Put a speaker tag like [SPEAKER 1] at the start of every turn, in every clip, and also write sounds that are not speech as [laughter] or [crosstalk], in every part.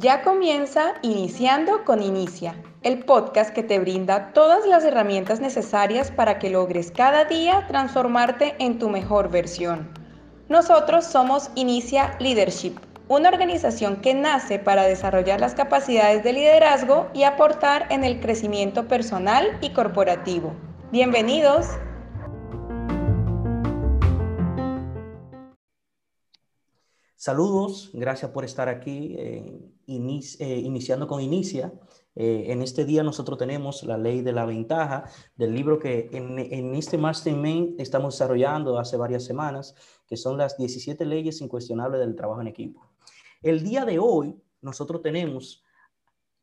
[SPEAKER 1] Ya comienza Iniciando con Inicia, el podcast que te brinda todas las herramientas necesarias para que logres cada día transformarte en tu mejor versión. Nosotros somos Inicia Leadership, una organización que nace para desarrollar las capacidades de liderazgo y aportar en el crecimiento personal y corporativo. Bienvenidos.
[SPEAKER 2] Saludos, gracias por estar aquí eh, eh, iniciando con Inicia. Eh, en este día nosotros tenemos la ley de la ventaja del libro que en, en este Mastermind estamos desarrollando hace varias semanas, que son las 17 leyes incuestionables del trabajo en equipo. El día de hoy nosotros tenemos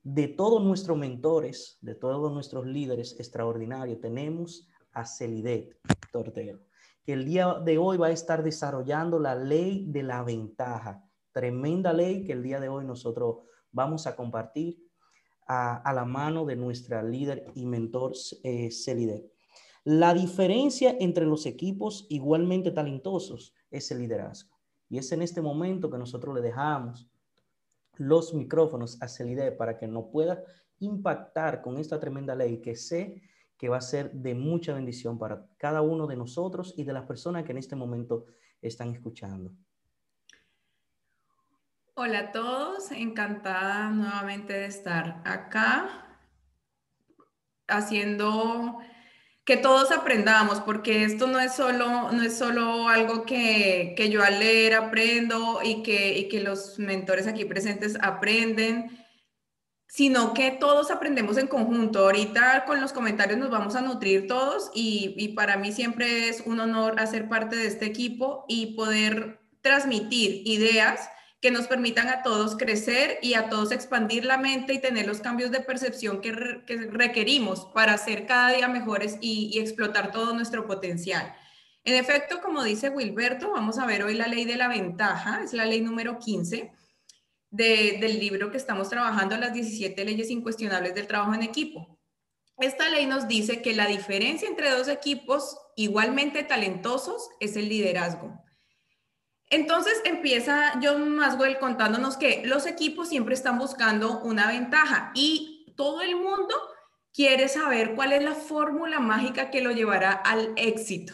[SPEAKER 2] de todos nuestros mentores, de todos nuestros líderes extraordinarios, tenemos a Celidet Tortero que el día de hoy va a estar desarrollando la ley de la ventaja. Tremenda ley que el día de hoy nosotros vamos a compartir a, la mano de nuestra líder y mentor eh, La diferencia entre los equipos igualmente talentosos es el liderazgo. Y es en este momento que nosotros le dejamos los micrófonos a Celide para que nos pueda impactar con esta tremenda ley que sé que va a ser de mucha bendición para cada uno de nosotros y de las personas que en este momento están escuchando.
[SPEAKER 3] Hola a todos, encantada nuevamente de estar acá haciendo que todos aprendamos, porque esto no es solo, no es solo algo que, que yo al leer aprendo y que, y que los mentores aquí presentes aprenden, sino que todos aprendemos en conjunto. Ahorita con los comentarios nos vamos a nutrir todos y, para mí siempre es un honor hacer parte de este equipo y poder transmitir ideas que nos permitan a todos crecer y a todos expandir la mente y tener los cambios de percepción que, requerimos para ser cada día mejores y, y explotar todo nuestro potencial. En efecto, como dice Wilberto, vamos a ver hoy la ley de la ventaja, es la ley número 15 del libro que estamos trabajando, las 17 leyes incuestionables del trabajo en equipo. Esta ley nos dice que la diferencia entre dos equipos igualmente talentosos es el liderazgo. Entonces empieza John Maswell contándonos que los equipos siempre están buscando una ventaja y todo el mundo quiere saber cuál es la fórmula mágica que lo llevará al éxito.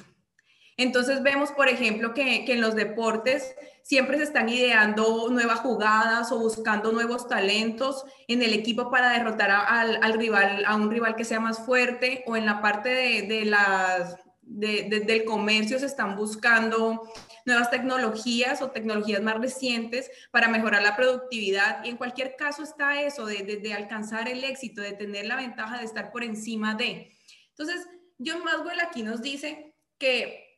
[SPEAKER 3] Entonces vemos, por ejemplo, que, en los deportes siempre se están ideando nuevas jugadas o buscando nuevos talentos en el equipo para derrotar al, rival, a un rival que sea más fuerte o en la parte de, las, del comercio se están buscando nuevas tecnologías o tecnologías más recientes para mejorar la productividad y en cualquier caso está eso de alcanzar el éxito, de tener la ventaja de estar por encima de. Entonces, John Maswell aquí nos dice que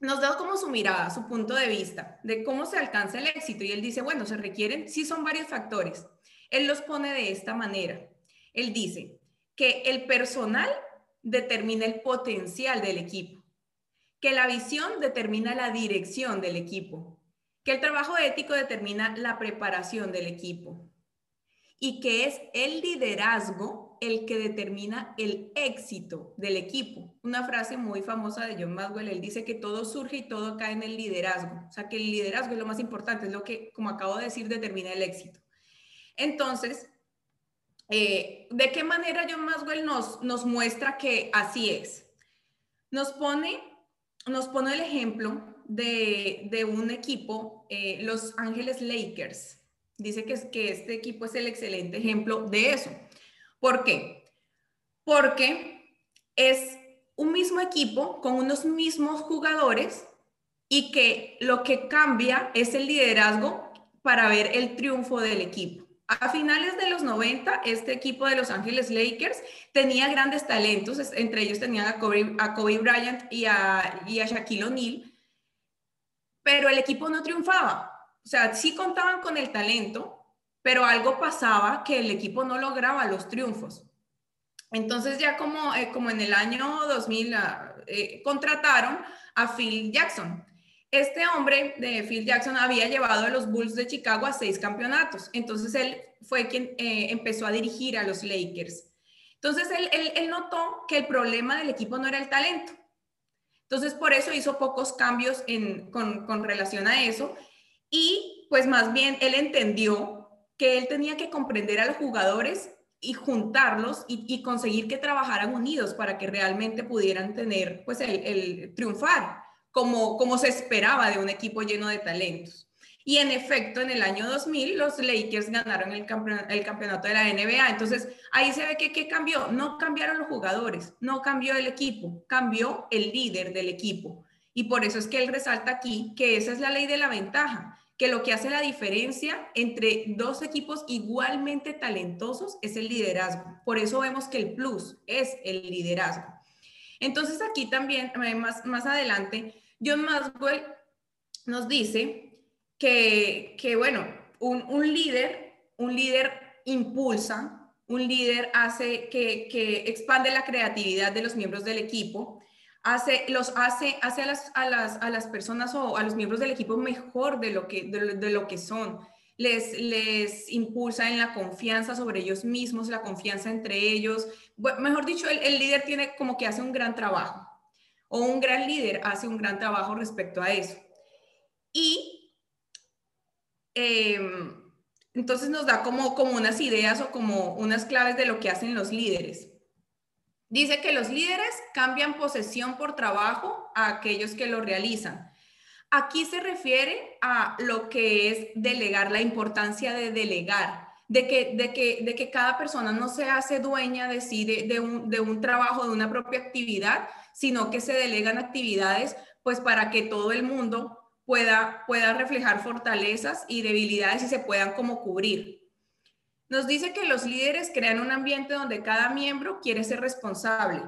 [SPEAKER 3] nos da como su mirada, su punto de vista de cómo se alcanza el éxito. Y él dice, bueno, se requieren, sí son varios factores. Él los pone de esta manera. Él dice que el personal determina el potencial del equipo, que la visión determina la dirección del equipo, que el trabajo ético determina la preparación del equipo y que es el liderazgo el que determina el éxito del equipo. Una frase muy famosa de John Maxwell, él dice que todo surge y todo cae en el liderazgo. O sea, que el liderazgo es lo más importante, es lo que, como acabo de decir, determina el éxito. Entonces, eh, ¿de qué manera John Maxwell nos, nos muestra que así es? Nos pone, nos pone el ejemplo de, de un equipo, eh, Los Ángeles Lakers. Dice que, que este equipo es el excelente ejemplo de eso. ¿Por qué? Porque es un mismo equipo con unos mismos jugadores y que lo que cambia es el liderazgo para ver el triunfo del equipo. A finales de los 90, este equipo de Los Ángeles Lakers tenía grandes talentos, entre ellos tenían a Kobe, Bryant y a, y a Shaquille O'Neal, pero el equipo no triunfaba. O sea, sí contaban con el talento, pero algo pasaba que el equipo no lograba los triunfos. Entonces ya como, eh, como en el año 2000 ah, eh, contrataron a Phil Jackson. Este hombre de Phil Jackson había llevado a los Bulls de Chicago a seis campeonatos. Entonces él fue quien eh, empezó a dirigir a los Lakers. Entonces él, él, él notó que el problema del equipo no era el talento. Entonces, por eso hizo pocos cambios con, con relación a eso. Y pues más bien él entendió que él tenía que comprender a los jugadores y juntarlos y, conseguir que trabajaran unidos para que realmente pudieran tener, pues, el, triunfar como, como se esperaba de un equipo lleno de talentos. Y en efecto, en el año 2000 los Lakers ganaron el, el campeonato de la NBA. Entonces, ahí se ve que ¿qué cambió? No cambiaron los jugadores, no cambió el equipo, cambió el líder del equipo. Y por eso es que él resalta aquí que esa es la ley de la ventaja que lo que hace la diferencia entre dos equipos igualmente talentosos es el liderazgo. Por eso vemos que el plus es el liderazgo. Entonces aquí también, eh, más, más adelante, John Maxwell nos dice que, que bueno, un, un, líder, un líder impulsa, un líder hace que, que expande la creatividad de los miembros del equipo, hace, los hace, hace a, las, a, las, a las personas o a los miembros del equipo mejor de lo que, de, lo que son. Les, les impulsa en la confianza sobre ellos mismos, la confianza entre ellos. mejor dicho, el, líder tiene como que hace un gran trabajo o un gran líder hace un gran trabajo respecto a eso. Y em, entonces nos da como, como unas ideas o como unas claves de lo que hacen los líderes. Dice que los líderes cambian posesión por trabajo a aquellos que lo realizan. Aquí se refiere a lo que es delegar, la importancia de delegar, de que, de que, de que cada persona no se hace dueña de sí, de, un, de un trabajo, de una propia actividad, sino que se delegan actividades pues para que todo el mundo pueda, pueda reflejar fortalezas y debilidades y se puedan como cubrir. Nos dice que los líderes crean un ambiente donde cada miembro quiere ser responsable.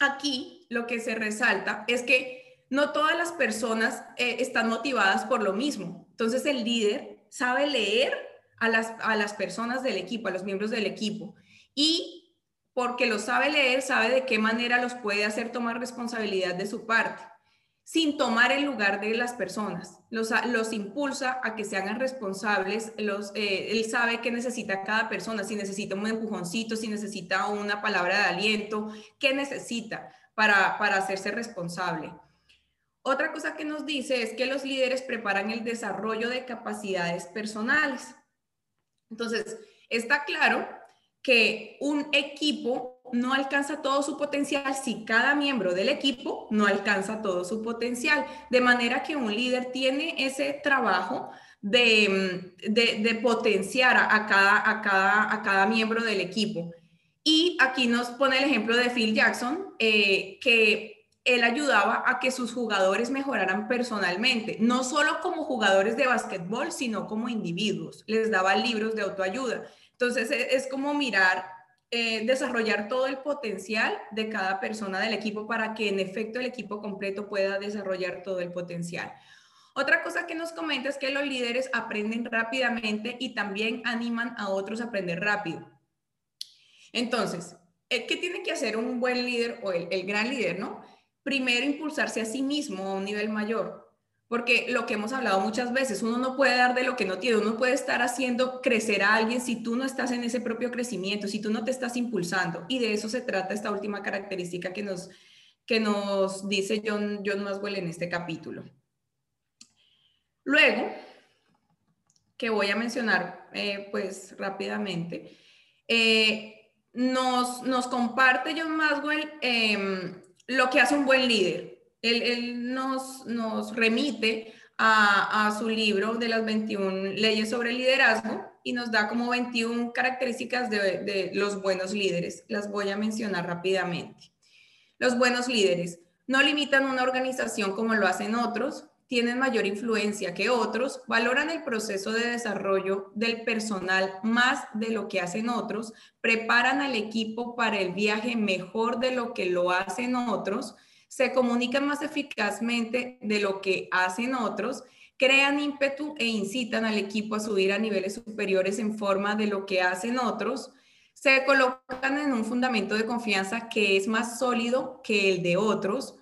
[SPEAKER 3] Aquí lo que se resalta es que no todas las personas eh, están motivadas por lo mismo. Entonces el líder sabe leer a las, a las personas del equipo, a los miembros del equipo. Y porque lo sabe leer, sabe de qué manera los puede hacer tomar responsabilidad de su parte sin tomar el lugar de las personas. Los, los impulsa a que se hagan responsables. Los, eh, él sabe qué necesita cada persona, si necesita un empujoncito, si necesita una palabra de aliento, qué necesita para, para hacerse responsable. Otra cosa que nos dice es que los líderes preparan el desarrollo de capacidades personales. Entonces, está claro que un equipo no alcanza todo su potencial si cada miembro del equipo no alcanza todo su potencial. De manera que un líder tiene ese trabajo de, de, potenciar a, cada, a, cada, a cada miembro del equipo. Y aquí nos pone el ejemplo de Phil Jackson, eh, que él ayudaba a que sus jugadores mejoraran personalmente, no solo como jugadores de básquetbol, sino como individuos. Les daba libros de autoayuda. Entonces e, es como mirar, eh, desarrollar todo el potencial de cada persona del equipo para que en efecto el equipo completo pueda desarrollar todo el potencial. Otra cosa que nos comenta es que los líderes aprenden rápidamente y también animan a otros a aprender rápido. Entonces, eh, ¿qué tiene que hacer un buen líder o el, el gran líder, no? Primero, impulsarse a sí mismo a un nivel mayor. Porque lo que hemos hablado muchas veces, uno no puede dar de lo que no tiene, uno puede estar haciendo crecer a alguien si tú no estás en ese propio crecimiento, si tú no te estás impulsando. Y de eso se trata esta última característica que nos, que nos dice John, John Maswell en este capítulo. Luego, que voy a mencionar eh, pues rápidamente, eh, nos, nos comparte John Maswell em, lo que hace un buen líder. Él, nos, remite a, su libro de las 21 leyes sobre liderazgo y nos da como 21 características de los buenos líderes. Las voy a mencionar rápidamente. Los buenos líderes no limitan una organización como lo hacen otros, tienen mayor influencia que otros, valoran el proceso de desarrollo del personal más de lo que hacen otros, preparan al equipo para el viaje mejor de lo que lo hacen otros, se comunican más eficazmente de lo que hacen otros, crean ímpetu e incitan al equipo a subir a niveles superiores en forma de lo que hacen otros, se colocan en un fundamento de confianza que es más sólido que el de otros,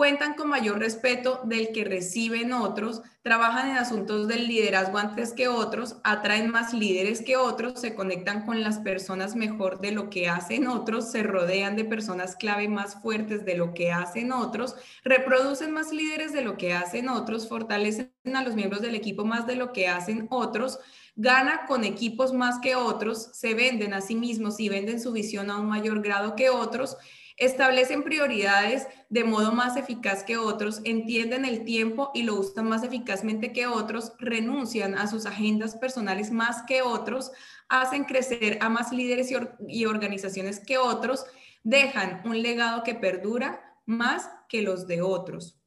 [SPEAKER 3] cuentan con mayor respeto del que reciben otros, trabajan en asuntos del liderazgo antes que otros, atraen más líderes que otros, se conectan con las personas mejor de lo que hacen otros, se rodean de personas clave más fuertes de lo que hacen otros, reproducen más líderes de lo que hacen otros, fortalecen a los miembros del equipo más de lo que hacen otros, gana con equipos más que otros, se venden a sí mismos y venden su visión a un mayor grado que otros, establecen prioridades de modo más eficaz que otros, entienden el tiempo y lo usan más eficazmente que otros, renuncian a sus agendas personales más que otros, hacen crecer a más líderes y, organizaciones que otros, dejan un legado que perdura más que los de otros.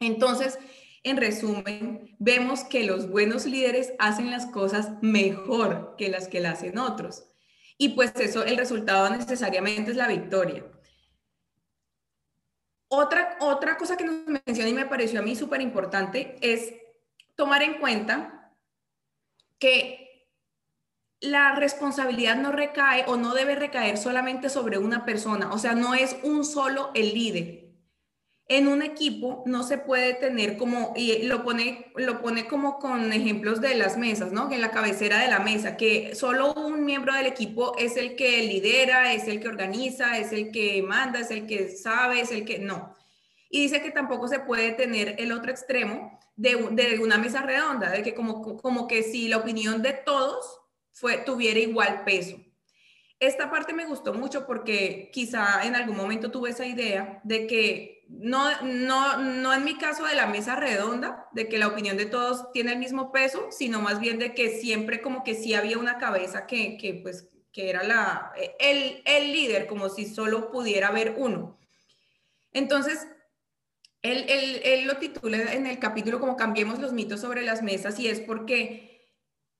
[SPEAKER 3] Entonces, en resumen, vemos que los buenos líderes hacen las cosas mejor que las que las hacen otros. Y pues eso, el resultado necesariamente es la victoria. Otra, otra cosa que nos menciona y me pareció a mí súper importante es tomar en cuenta que la responsabilidad no recae o no debe recaer solamente sobre una persona, o sea, no es un solo el líder, en un equipo no se puede tener como, y lo pone, lo pone como con ejemplos de las mesas, ¿no? En la cabecera de la mesa, que solo un miembro del equipo es el que lidera, es el que organiza, es el que manda, es el que sabe, es el que no. Y dice que tampoco se puede tener el otro extremo de, de una mesa redonda, de que como, como que si la opinión de todos fue, tuviera igual peso. Esta parte me gustó mucho porque quizá en algún momento tuve esa idea de que no, no, no en mi caso de la mesa redonda, de que la opinión de todos tiene el mismo peso, sino más bien de que siempre como que sí había una cabeza que, que pues, que era la, el, el líder, como si solo pudiera haber uno. Entonces, él, él, él, lo titula en el capítulo como cambiemos los mitos sobre las mesas y es porque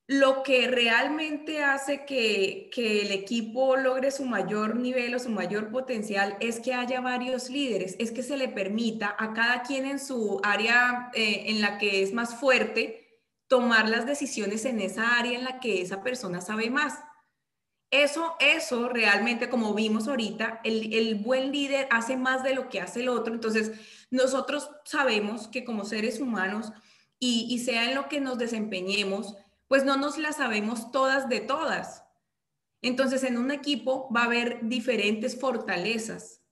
[SPEAKER 3] lo que realmente hace que, el equipo logre su mayor nivel o su mayor potencial es que haya varios líderes, es que se le permita a cada quien en su área eh, en la que es más fuerte tomar las decisiones en esa área en la que esa persona sabe más. Eso, eso realmente, como vimos ahorita, el, buen líder hace más de lo que hace el otro. Entonces, nosotros sabemos que como seres humanos, y sea en lo que nos desempeñemos, pues no nos las sabemos todas de todas. Entonces, en un equipo va a haber diferentes fortalezas.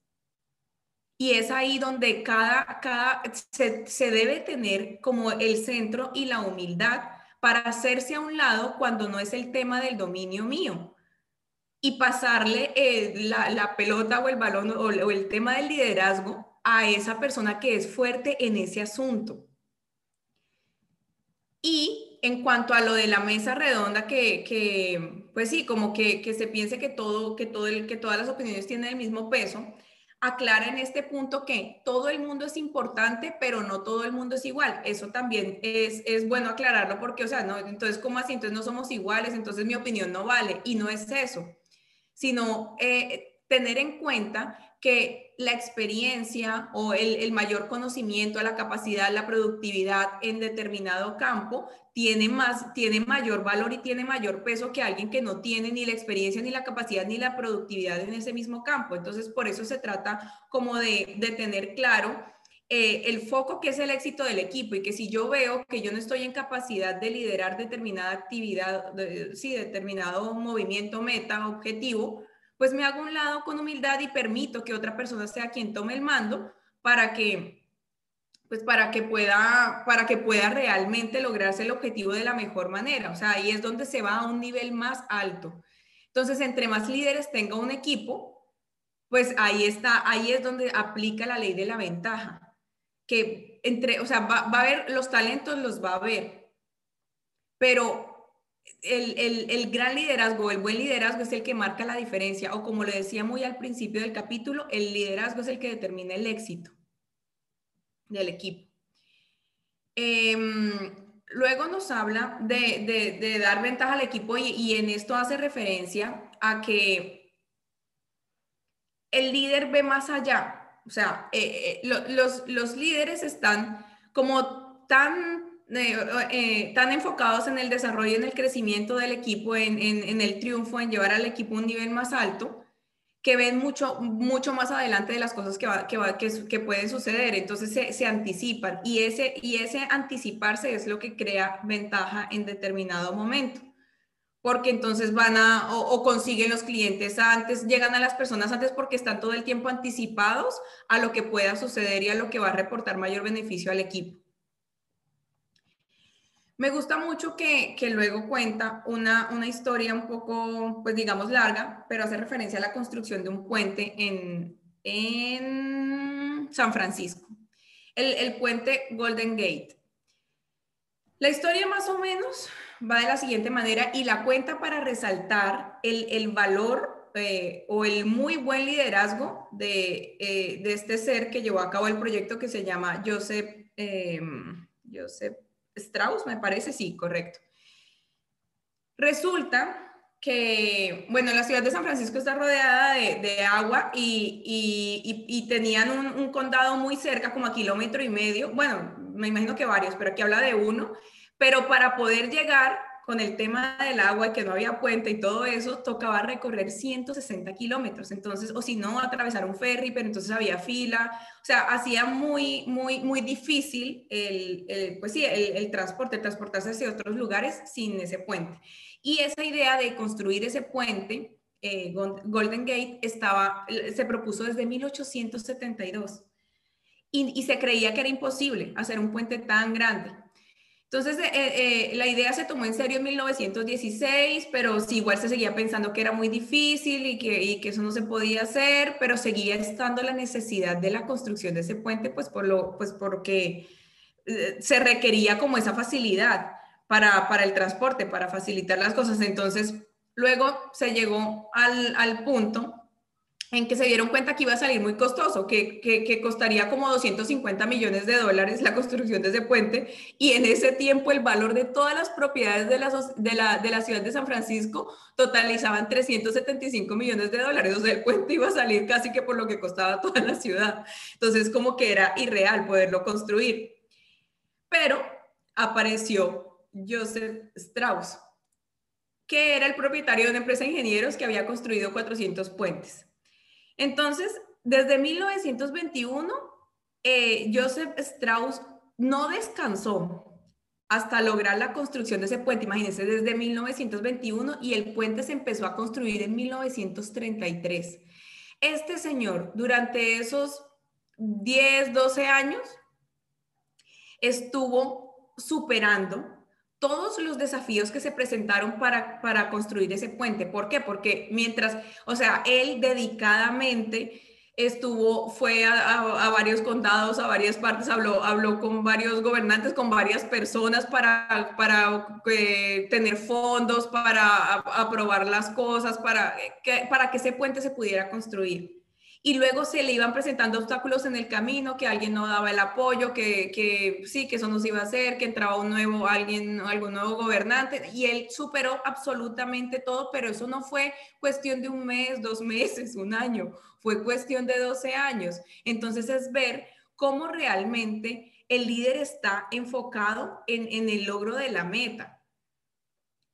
[SPEAKER 3] Y es ahí donde cada, cada se, se debe tener como el centro y la humildad para hacerse a un lado cuando no es el tema del dominio mío y pasarle eh, la, la, pelota o el balón o, o el tema del liderazgo a esa persona que es fuerte en ese asunto. Y en cuanto a lo de la mesa redonda, que, pues sí, como que, se piense que, todo, que, todo el, que todas las opiniones tienen el mismo peso, aclara en este punto que todo el mundo es importante, pero no todo el mundo es igual. Eso también es, es bueno aclararlo porque, o sea, no, entonces, ¿cómo así? Entonces no somos iguales, entonces mi opinión no vale. Y no es eso, sino eh, tener en cuenta que la experiencia o el, mayor conocimiento, la capacidad, la productividad en determinado campo tiene, más, tiene mayor valor y tiene mayor peso que alguien que no tiene ni la experiencia, ni la capacidad, ni la productividad en ese mismo campo. Entonces, por eso se trata como de, tener claro eh, el foco que es el éxito del equipo y que si yo veo que yo no estoy en capacidad de liderar determinada actividad, sí, determinado movimiento, meta, objetivo, pues me hago un lado con humildad y permito que otra persona sea quien tome el mando para que pues para que pueda para que pueda realmente lograrse el objetivo de la mejor manera, o sea, ahí es donde se va a un nivel más alto. Entonces, entre más líderes tenga un equipo, pues ahí está, ahí es donde aplica la ley de la ventaja, que entre, o sea, va, va a haber los talentos los va a haber, pero el, gran liderazgo, el buen liderazgo es el que marca la diferencia, o como le decía muy al principio del capítulo, el liderazgo es el que determina el éxito del equipo. Em, luego nos habla de, dar ventaja al equipo y, en esto hace referencia a que el líder ve más allá. O sea, eh, eh, los, los líderes están como tan eh, tan enfocados en el desarrollo en el crecimiento del equipo, en, el triunfo, en llevar al equipo a un nivel más alto, que ven mucho, mucho más adelante de las cosas que, va, que, va, que, que, pueden suceder, entonces se, anticipan y ese, y ese anticiparse es lo que crea ventaja en determinado momento, porque entonces van a o, consiguen los clientes antes, llegan a las personas antes porque están todo el tiempo anticipados a lo que pueda suceder y a lo que va a reportar mayor beneficio al equipo. Me gusta mucho que, luego cuenta una, historia un poco, pues digamos, larga, pero hace referencia a la construcción de un puente en, San Francisco, el, puente Golden Gate. La historia más o menos va de la siguiente manera y la cuenta para resaltar el, valor eh, o el muy buen liderazgo de, eh, de, este ser que llevó a cabo el proyecto que se llama Joseph, eh, Joseph Strauss, me parece, sí, correcto. Resulta que, bueno, la ciudad de San Francisco está rodeada de, agua y, tenían un, un, condado muy cerca, como a kilómetro y medio, bueno, me imagino que varios, pero aquí habla de uno, pero para poder llegar con el tema del agua y que no había puente y todo eso, tocaba recorrer 160 kilómetros. Entonces, o si no, atravesar un ferry, pero entonces había fila. O sea, hacía muy, muy, muy difícil el, el pues sí, el, transporte, transportarse hacia otros lugares sin ese puente. Y esa idea de construir ese puente, eh, Golden Gate, estaba, se propuso desde 1872. Y, y se creía que era imposible hacer un puente tan grande. Entonces, eh, eh, la idea se tomó en serio en 1916, pero sí, igual se seguía pensando que era muy difícil y que, y que, eso no se podía hacer, pero seguía estando la necesidad de la construcción de ese puente, pues, por lo, pues porque eh, se requería como esa facilidad para, para, el transporte, para facilitar las cosas. Entonces, luego se llegó al, al punto en que se dieron cuenta que iba a salir muy costoso, que, que, costaría como 250 millones de dólares la construcción de ese puente, y en ese tiempo el valor de todas las propiedades de la, de la, de la ciudad de San Francisco totalizaban 375 millones de dólares, o sea, el puente iba a salir casi que por lo que costaba toda la ciudad. Entonces, como que era irreal poderlo construir. Pero apareció Joseph Strauss, que era el propietario de una empresa de ingenieros que había construido 400 puentes. Entonces, desde 1921, eh, Joseph Strauss no descansó hasta lograr la construcción de ese puente. Imagínense, desde 1921 y el puente se empezó a construir en 1933. Este señor, durante esos 10, 12 años, estuvo superando todos los desafíos que se presentaron para, para construir ese puente. ¿Por qué? Porque mientras, o sea, él dedicadamente estuvo, fue a, varios condados, a varias partes, habló, habló con varios gobernantes, con varias personas para, para eh, tener fondos, para aprobar las cosas, para que, para que ese puente se pudiera construir y luego se le iban presentando obstáculos en el camino, que alguien no daba el apoyo, que, que sí, que eso no se iba a hacer, que entraba un nuevo, alguien, algún nuevo gobernante, y él superó absolutamente todo, pero eso no fue cuestión de un mes, dos meses, un año, fue cuestión de 12 años. Entonces es ver cómo realmente el líder está enfocado en, en el logro de la meta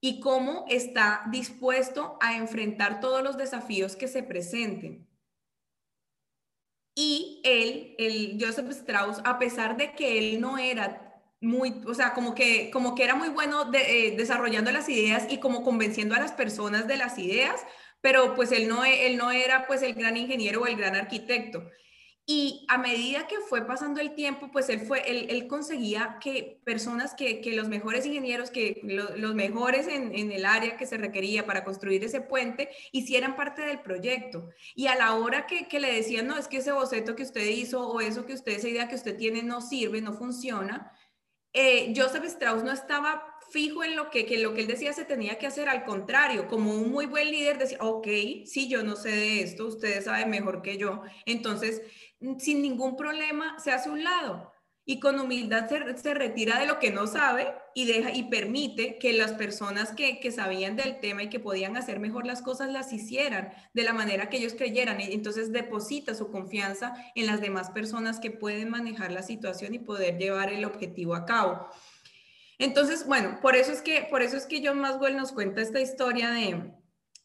[SPEAKER 3] y cómo está dispuesto a enfrentar todos los desafíos que se presenten. Y él, el Joseph Strauss, a pesar de que él no era muy, o sea, como que, como que era muy bueno eh, desarrollando las ideas y como convenciendo a las personas de las ideas, pero pues él no, él no era pues el gran ingeniero o el gran arquitecto. Y a medida que fue pasando el tiempo, pues él, fue, él, él conseguía que personas, que, que, los mejores ingenieros, que lo, los mejores en, en, el área que se requería para construir ese puente, hicieran parte del proyecto. Y a la hora que, que le decían, no, es que ese boceto que usted hizo o eso que usted, esa idea que usted tiene no sirve, no funciona, eh, Joseph Strauss no estaba fijo en lo que, que, lo que él decía se tenía que hacer, al contrario, como un muy buen líder decía, ok, sí, yo no sé de esto, ustedes saben mejor que yo, entonces sin ningún problema se hace un lado y con humildad se, se, retira de lo que no sabe y deja y permite que las personas que, que, sabían del tema y que podían hacer mejor las cosas las hicieran de la manera que ellos creyeran. Y entonces deposita su confianza en las demás personas que pueden manejar la situación y poder llevar el objetivo a cabo. Entonces, bueno, por eso es que, por eso es que John Maswell nos cuenta esta historia de,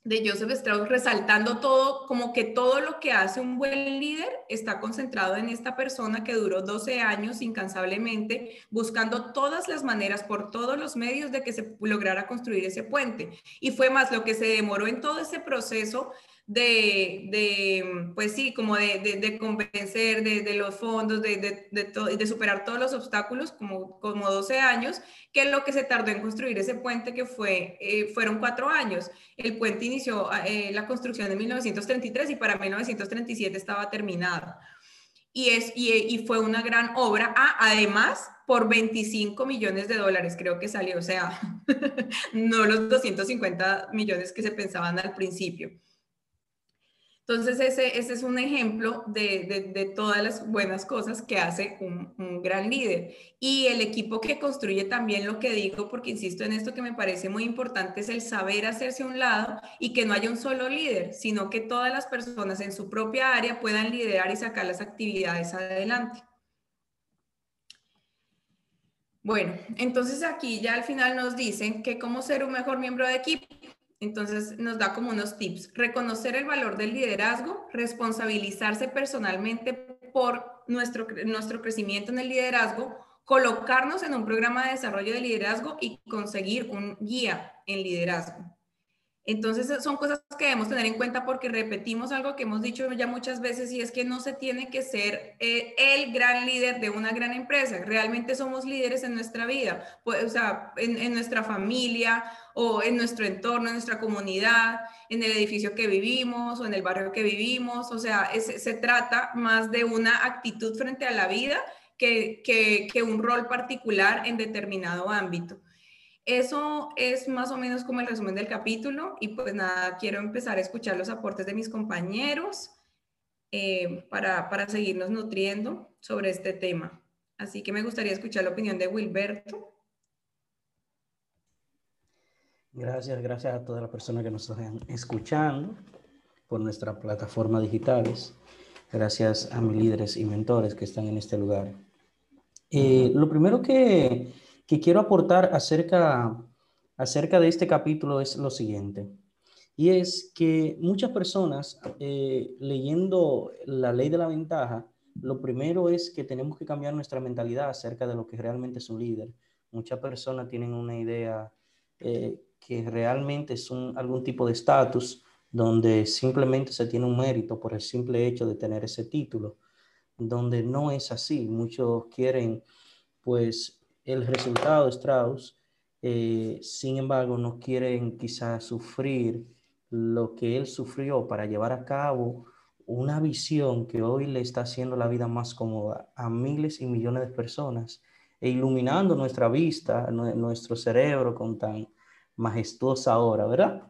[SPEAKER 3] de Joseph Strauss, resaltando todo, como que todo lo que hace un buen líder está concentrado en esta persona que duró 12 años incansablemente, buscando todas las maneras, por todos los medios, de que se lograra construir ese puente. Y fue más lo que se demoró en todo ese proceso de, de, pues sí, como de, de, convencer de, los fondos, de, superar todos los obstáculos, como, como 12 años, que lo que se tardó en construir ese puente, que fue, eh, fueron cuatro años. El puente inició eh, la construcción en 1933 y para 1937 estaba terminado. Y, es, y, y fue una gran obra, ah, además por 25 millones de dólares, creo que salió, o sea, [laughs] no los 250 millones que se pensaban al principio. Entonces, ese, ese es un ejemplo de, de, todas las buenas cosas que hace un, un, gran líder. Y el equipo que construye también lo que digo, porque insisto en esto que me parece muy importante, es el saber hacerse a un lado y que no haya un solo líder, sino que todas las personas en su propia área puedan liderar y sacar las actividades adelante. Bueno, entonces aquí ya al final nos dicen que cómo ser un mejor miembro de equipo. Entonces nos da como unos tips. Reconocer el valor del liderazgo, responsabilizarse personalmente por nuestro, nuestro crecimiento en el liderazgo, colocarnos en un programa de desarrollo de liderazgo y conseguir un guía en liderazgo. Entonces son cosas que debemos tener en cuenta porque repetimos algo que hemos dicho ya muchas veces y es que no se tiene que ser eh, el gran líder de una gran empresa. Realmente somos líderes en nuestra vida, pues, o sea, en, nuestra familia o en nuestro entorno, en nuestra comunidad, en el edificio que vivimos o en el barrio que vivimos. O sea, se trata más de una actitud frente a la vida que, que un rol particular en determinado ámbito. Eso es más o menos como el resumen del capítulo y pues nada, quiero empezar a escuchar los aportes de mis compañeros eh, para, para seguirnos nutriendo sobre este tema. Así que me gustaría escuchar la opinión de Wilberto.
[SPEAKER 2] Gracias, gracias a todas las personas que nos están escuchando por nuestras plataformas digitales. Gracias a mis líderes y mentores que están en este lugar. Eh, lo primero que, que quiero aportar acerca, acerca de este capítulo es lo siguiente. Y es que muchas personas eh, leyendo la ley de la ventaja, lo primero es que tenemos que cambiar nuestra mentalidad acerca de lo que realmente es un líder. Muchas personas tienen una idea eh, que realmente es un, algún tipo de estatus donde simplemente se tiene un mérito por el simple hecho de tener ese título, donde no es así. Muchos quieren pues el resultado de Strauss, eh, sin embargo, no quieren quizás sufrir lo que él sufrió para llevar a cabo una visión que hoy le está haciendo la vida más cómoda a miles y millones de personas e iluminando nuestra vista, nuestro cerebro con tan majestuosa hora, ¿verdad?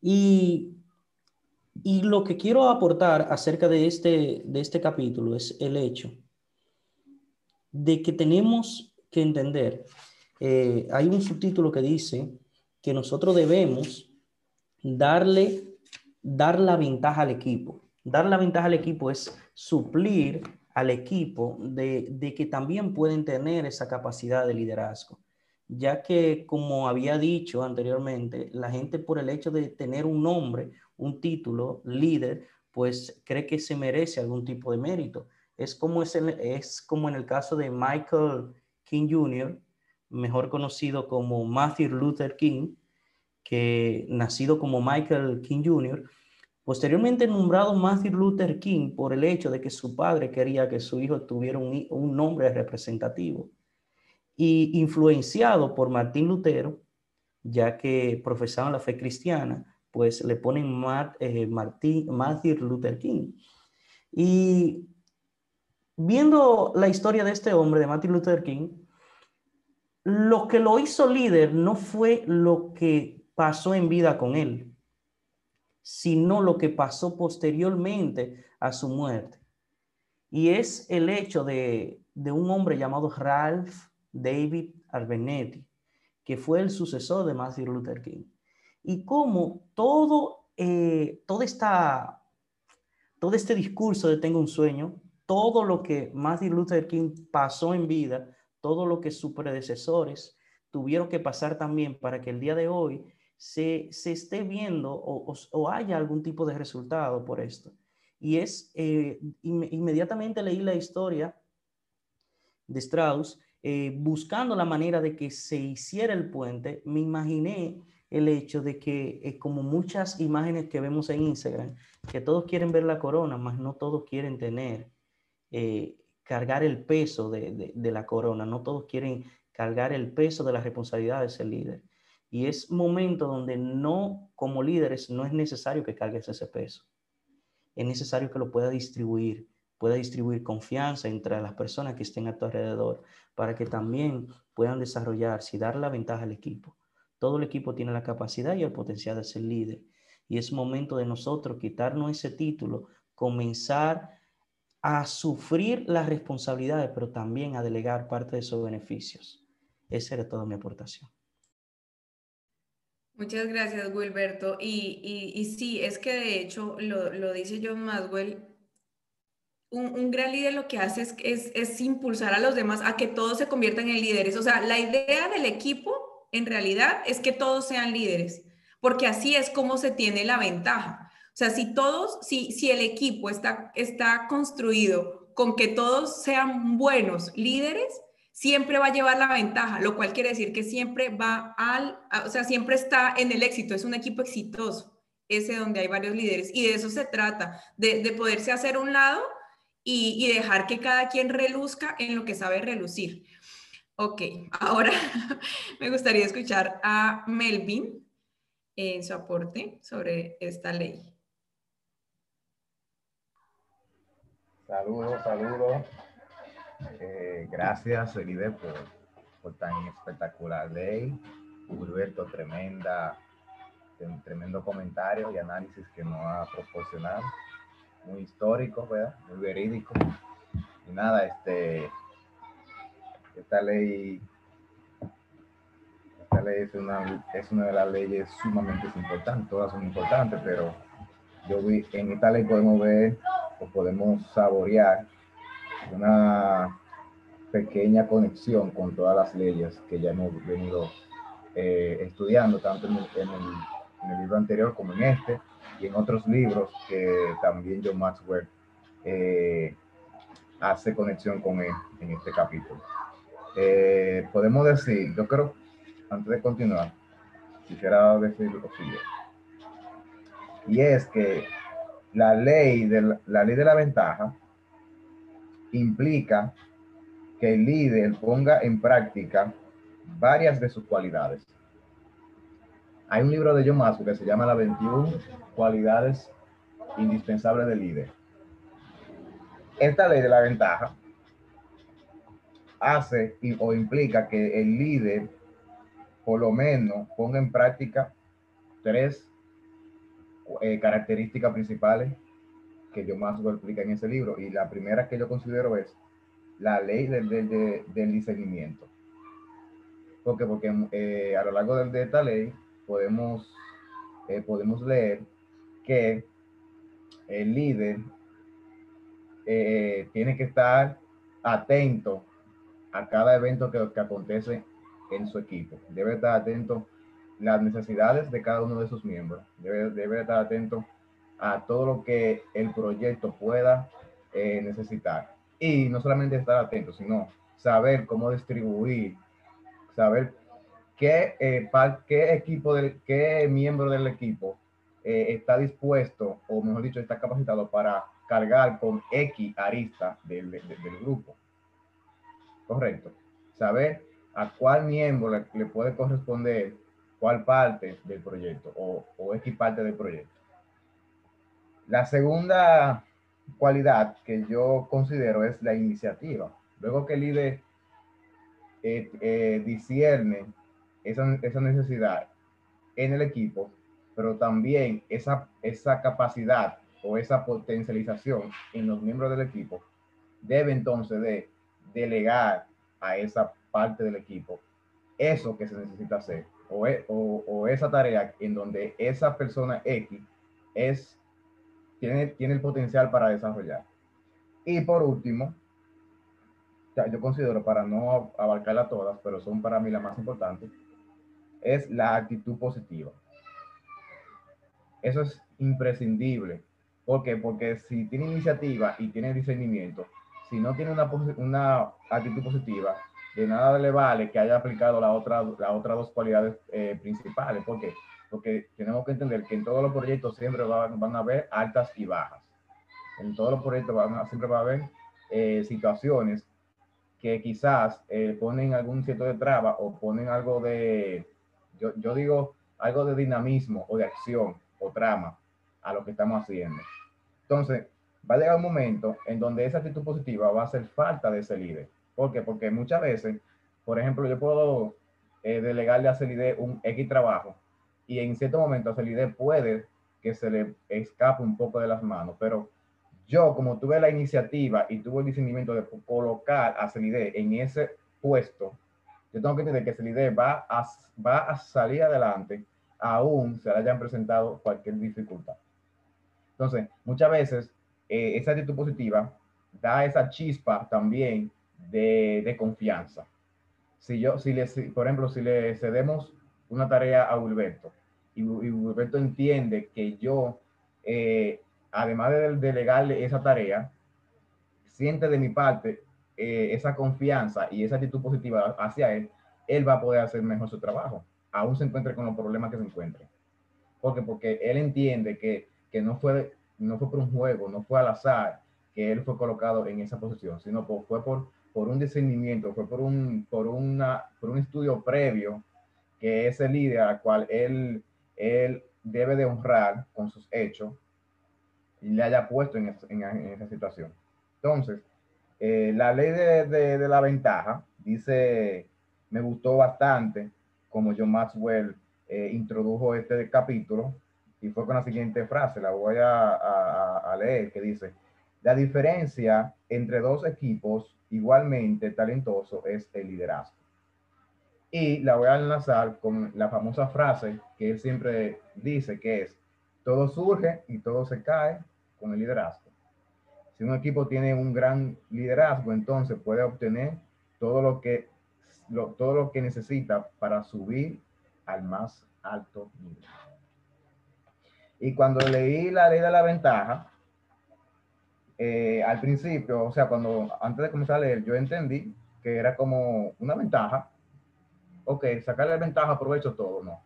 [SPEAKER 2] Y, y lo que quiero aportar acerca de este, de este capítulo es el hecho de que tenemos que entender. Eh, hay un subtítulo que dice que nosotros debemos darle, dar la ventaja al equipo. Dar la ventaja al equipo es suplir al equipo de, de que también pueden tener esa capacidad de liderazgo ya que como había dicho anteriormente, la gente por el hecho de tener un nombre, un título, líder, pues cree que se merece algún tipo de mérito. Es como, es, es como en el caso de Michael King Jr., mejor conocido como Matthew Luther King, que nacido como Michael King Jr., posteriormente nombrado Matthew Luther King por el hecho de que su padre quería que su hijo tuviera un, nombre representativo, y influenciado por Martín Lutero, ya que profesaban la fe cristiana, pues le ponen eh, Matthew Luther King. Y viendo la historia de este hombre, de Martin Luther King, lo que lo hizo líder no fue lo que pasó en vida con él, sino lo que pasó posteriormente a su muerte. Y es el hecho de, un hombre llamado Ralph David Arbenetti, que fue el sucesor de Martin Luther King. Y cómo todo, eh, esta, todo este discurso de Tengo un sueño todo lo que Martin Luther King pasó en vida, todo lo que sus predecesores tuvieron que pasar también para que el día de hoy se, esté viendo o, haya algún tipo de resultado por esto. Y es, eh, inmediatamente leí la historia de Strauss, eh, buscando la manera de que se hiciera el puente, me imaginé el hecho de que, eh, como muchas imágenes que vemos en Instagram, que todos quieren ver la corona, mas no todos quieren tener, cargar el peso de, de, la corona, no todos quieren cargar el peso de la responsabilidad de ser líder. Y es momento donde no, como líderes, no es necesario que cargues ese peso. Es necesario que lo pueda distribuir, pueda distribuir confianza entre las personas que estén a tu alrededor para que también puedan desarrollarse y dar la ventaja al equipo. Todo el equipo tiene la capacidad y el potencial de ser líder. Y es momento de nosotros quitarnos ese título, comenzar a sufrir las responsabilidades, pero también a delegar parte de esos beneficios. Esa era toda mi aportación.
[SPEAKER 3] Muchas gracias, Wilberto. Y, y, sí, es que de hecho lo, dice John Maswell, un, gran líder lo que hace es, es, impulsar a los demás a que todos se conviertan en líderes. O sea, la idea del equipo en realidad es que todos sean líderes, porque así es como se tiene la ventaja. O sea, si todos, si, si el equipo está, está construido con que todos sean buenos líderes, siempre va a llevar la ventaja, lo cual quiere decir que siempre va al, o sea, siempre está en el éxito, es un equipo exitoso, ese donde hay varios líderes. Y de eso se trata, de, de poderse hacer un lado y, y, dejar que cada quien reluzca en lo que sabe relucir. Ok, ahora [laughs] me gustaría escuchar a Melvin en su aporte sobre esta ley.
[SPEAKER 4] Saludos, saludos. Eh, gracias, Elide, por, tan espectacular ley. Gilberto, tremenda, tremendo comentario y análisis que nos ha proporcionado. Muy histórico, ¿verdad? Muy verídico. Y nada, este, esta ley, esta ley es una, es una de las leyes sumamente importantes. Todas son importantes, pero yo vi, en esta ley podemos ver o podemos saborear una pequeña conexión con todas las leyes que ya hemos venido eh, estudiando, tanto en el, libro anterior como en este, y en otros libros que también John Maxwell eh, hace conexión con él en este capítulo. Eh, podemos decir, yo creo, antes de continuar, quisiera decir lo siguiente, y es que la ley de la ley de la ventaja implica que el líder ponga en práctica varias de sus cualidades. Hay un libro de John Maxwell que se llama Las 21 cualidades indispensables del líder. Esta ley de la ventaja hace o implica que el líder por lo menos ponga en práctica tres eh, características principales que yo más lo explica en ese libro. Y la primera que yo considero es la ley del, del, discernimiento. Porque, porque eh, a lo largo de, esta ley podemos, eh, podemos leer que el líder eh, tiene que estar atento a cada evento que, que acontece en su equipo. Debe estar atento las necesidades de cada uno de sus miembros. Debe, debe estar atento a todo lo que el proyecto pueda eh, necesitar. Y no solamente estar atento, sino saber cómo distribuir, saber qué, eh, qué equipo, del, qué miembro del equipo eh, está dispuesto, o mejor dicho, está capacitado para cargar con X arista del, del, grupo. Correcto. Saber a cuál miembro le, le, puede corresponder cuál parte del proyecto o, o X parte del proyecto. La segunda cualidad que yo considero es la iniciativa. Luego que el líder eh, eh, discierne esa, esa, necesidad en el equipo, pero también esa, esa capacidad o esa potencialización en los miembros del equipo, debe entonces de delegar a esa parte del equipo eso que se necesita hacer o, e, o, o esa tarea en donde esa persona X es tiene, el potencial para desarrollar. Y por último, yo considero, para no abarcarla todas, pero son para mí las más importantes, es la actitud positiva. Eso es imprescindible. ¿Por qué? Porque si tiene iniciativa y tiene discernimiento, si no tiene una, una actitud positiva, de nada le vale que haya aplicado la otra, las otras dos cualidades eh, principales. ¿Por? Porque tenemos que entender que en todos los proyectos siempre van, a haber altas y bajas. En todos los proyectos van siempre va a haber eh, situaciones que quizás eh, ponen algún cierto de traba o ponen algo de, yo, yo digo, algo de dinamismo o de acción o trama a lo que estamos haciendo. Entonces, va a llegar un momento en donde esa actitud positiva va a hacer falta de ese líder. ¿Por qué? Porque muchas veces, por ejemplo, yo puedo eh, delegarle a ese líder un X trabajo y en cierto momento ese líder puede que se le escape un poco de las manos, pero yo como tuve la iniciativa y tuve el discernimiento de colocar a Celide en ese puesto, yo tengo que entender que Celide va a, va a salir adelante aún se le hayan presentado cualquier dificultad. Entonces, muchas veces eh, esa actitud positiva da esa chispa también de, confianza. Si yo, si le, por ejemplo, si le cedemos una tarea a Wilberto y, y Wilberto entiende que yo, eh, además de delegarle esa tarea, siente de mi parte eh, esa confianza y esa actitud positiva hacia él, él va a poder hacer mejor su trabajo aún se encuentre con los problemas que se encuentre. Porque, porque él entiende que, que no, fue, no fue por un juego, no fue al azar que él fue colocado en esa posición, sino fue por, por un discernimiento, fue por un, por, una, por un estudio previo que ese líder al cual él, él debe de honrar con sus hechos le haya puesto en, en, en esa situación. Entonces, eh, la ley de, de, de, la ventaja dice, me gustó bastante, como John Maxwell eh, introdujo este capítulo y fue con la siguiente frase, la voy a, a, a, leer, que dice, la diferencia entre dos equipos igualmente talentosos es el liderazgo. Y la voy a enlazar con la famosa frase que él siempre dice, que es, todo surge y todo se cae con el liderazgo. Si un equipo tiene un gran liderazgo, entonces puede obtener todo lo que todo lo que necesita para subir al más alto nivel. Y cuando leí la ley de la ventaja, eh, al principio, o sea, cuando antes de comenzar a leer, yo entendí que era como una ventaja. Ok, sacarle ventaja, aprovecho todo, no.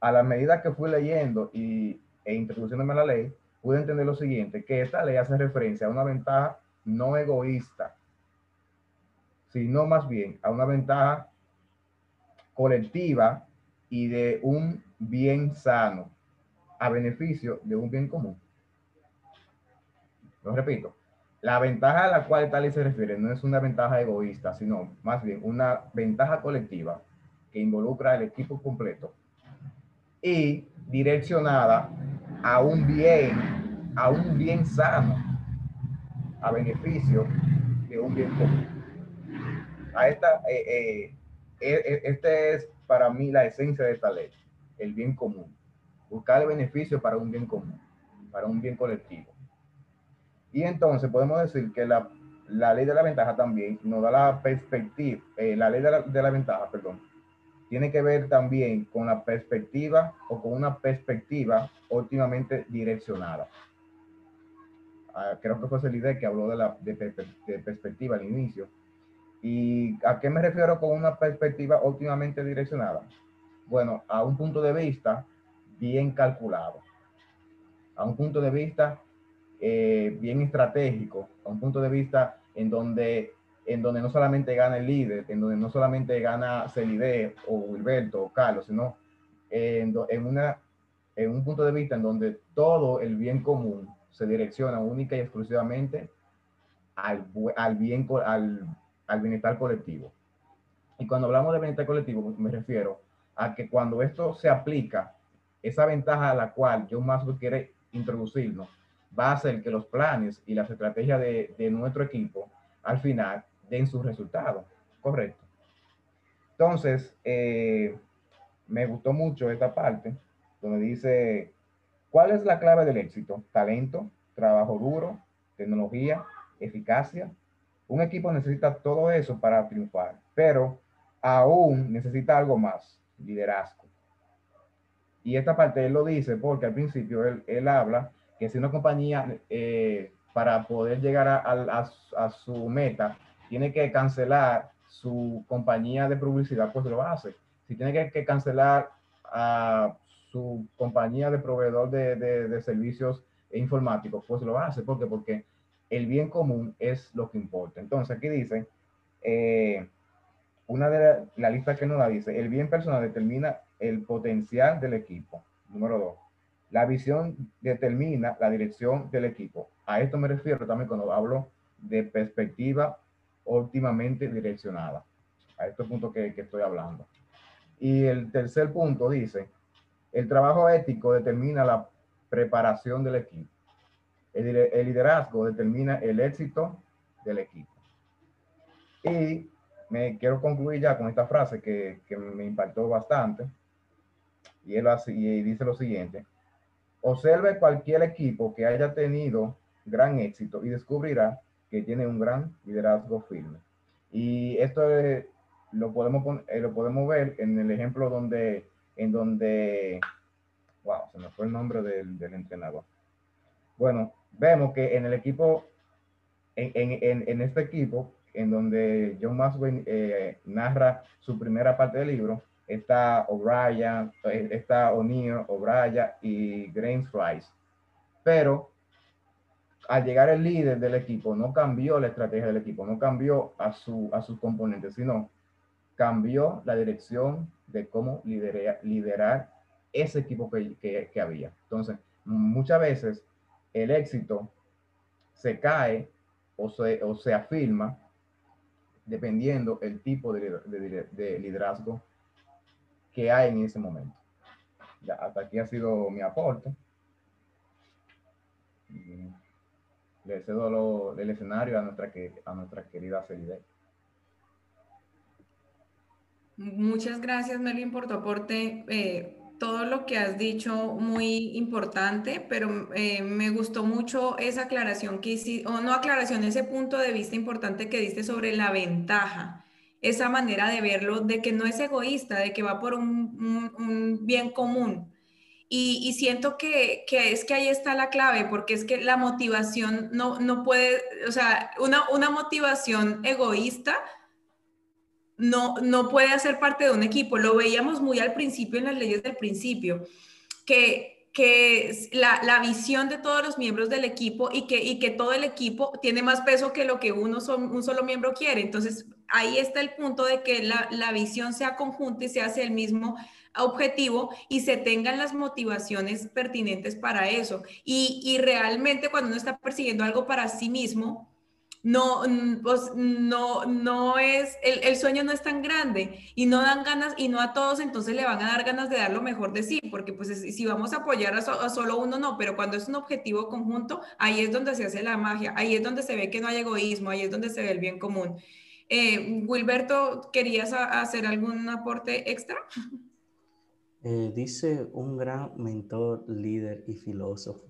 [SPEAKER 4] A la medida que fui leyendo y, e introduciéndome a la ley, pude entender lo siguiente, que esta ley hace referencia a una ventaja no egoísta, sino más bien a una ventaja colectiva y de un bien sano a beneficio de un bien común. Lo repito, la ventaja a la cual tal se refiere no es una ventaja egoísta, sino más bien una ventaja colectiva que involucra al equipo completo y direccionada a un bien, a un bien sano, a beneficio de un bien común a esta, eh, eh, este es para mí la esencia de esta ley, el bien común. Buscar el beneficio para un bien común, para un bien colectivo. Y entonces podemos decir que la, la ley de la ventaja también nos da la perspectiva, eh, la ley de la, de la ventaja, perdón, tiene que ver también con la perspectiva o con una perspectiva óptimamente direccionada. Ah, creo que fue idea que habló de la de, de perspectiva al inicio, ¿Y a qué me refiero con una perspectiva óptimamente direccionada? Bueno, a un punto de vista bien calculado, a un punto de vista eh, bien estratégico, a un punto de vista en donde, en donde no solamente gana el líder, en donde no solamente gana Celide o Wilberto o Carlos, sino en, en, una, en un punto de vista en donde todo el bien común se direcciona única y exclusivamente al, al bien, al al bienestar colectivo. Y cuando hablamos de bienestar colectivo, me refiero a que cuando esto se aplica, esa ventaja a la cual John Maxwell quiere introducirnos, va a hacer que los planes y las estrategias de, de nuestro equipo al final den sus resultados. Correcto. Entonces, eh, me gustó mucho esta parte donde dice, ¿cuál es la clave del éxito? Talento, trabajo duro, tecnología, eficacia, un equipo necesita todo eso para triunfar, pero aún necesita algo más, liderazgo. Y esta parte él lo dice porque al principio él, él habla que si una compañía eh, para poder llegar a, su meta tiene que cancelar su compañía de publicidad, pues lo hace. Si tiene que, cancelar a su compañía de proveedor de, servicios informáticos, pues lo hace. ¿Por qué? Porque el bien común es lo que importa. Entonces aquí dice, eh, una de la, la lista que nos da dice, el bien personal determina el potencial del equipo. Número dos, la visión determina la dirección del equipo. A esto me refiero también cuando hablo de perspectiva óptimamente direccionada. A este punto que, estoy hablando. Y el tercer punto dice, el trabajo ético determina la preparación del equipo. El, liderazgo determina el éxito del equipo. Y me quiero concluir ya con esta frase que, me impactó bastante. Y él y dice lo siguiente. Observe cualquier equipo que haya tenido gran éxito y descubrirá que tiene un gran liderazgo firme. Y esto es, lo, podemos, eh, lo podemos ver en el ejemplo donde, en donde, wow, se me fue el nombre del, del entrenador. Bueno, vemos que en el equipo, en, en, en este equipo, en donde John Maxwell eh, narra su primera parte del libro, está O'Brien, eh, está O'Neill, O'Brien y Grains Rice. Pero al llegar el líder del equipo, no cambió la estrategia del equipo, no cambió a, su, a sus componentes, sino cambió la dirección de cómo liderar, liderar ese equipo que, que, que, había. Entonces, muchas veces el éxito se cae o se, o se afirma dependiendo el tipo de liderazgo que hay en ese momento. Ya, hasta aquí ha sido mi aporte. Y le cedo lo, el escenario a nuestra, a nuestra querida Celide.
[SPEAKER 3] Muchas gracias, Melvin, por tu aporte. Eh, todo lo que has dicho muy importante, pero eh, me gustó mucho esa aclaración que hiciste, o no aclaración, ese punto de vista importante que diste sobre la ventaja, esa manera de verlo, de que no es egoísta, de que va por un, bien común. Y, siento que, que, es que ahí está la clave, porque es que la motivación no, no puede, o sea, una, una motivación egoísta no, no puede hacer parte de un equipo. Lo veíamos muy al principio en las leyes del principio, que, que la, la visión de todos los miembros del equipo y que, y que todo el equipo tiene más peso que lo que uno son, un solo miembro quiere. Entonces, ahí está el punto de que la, la visión sea conjunta y se hace el mismo objetivo y se tengan las motivaciones pertinentes para eso. Y, y realmente cuando uno está persiguiendo algo para sí mismo, no, pues no, no es, el, sueño no es tan grande y no dan ganas y no a todos entonces le van a dar ganas de dar lo mejor de sí, porque pues si vamos a apoyar a, so, a, solo uno, no, pero cuando es un objetivo conjunto, ahí es donde se hace la magia, ahí es donde se ve que no hay egoísmo, ahí es donde se ve el bien común. Eh, Wilberto, ¿querías hacer algún aporte extra?
[SPEAKER 2] Eh, dice un gran mentor, líder y filósofo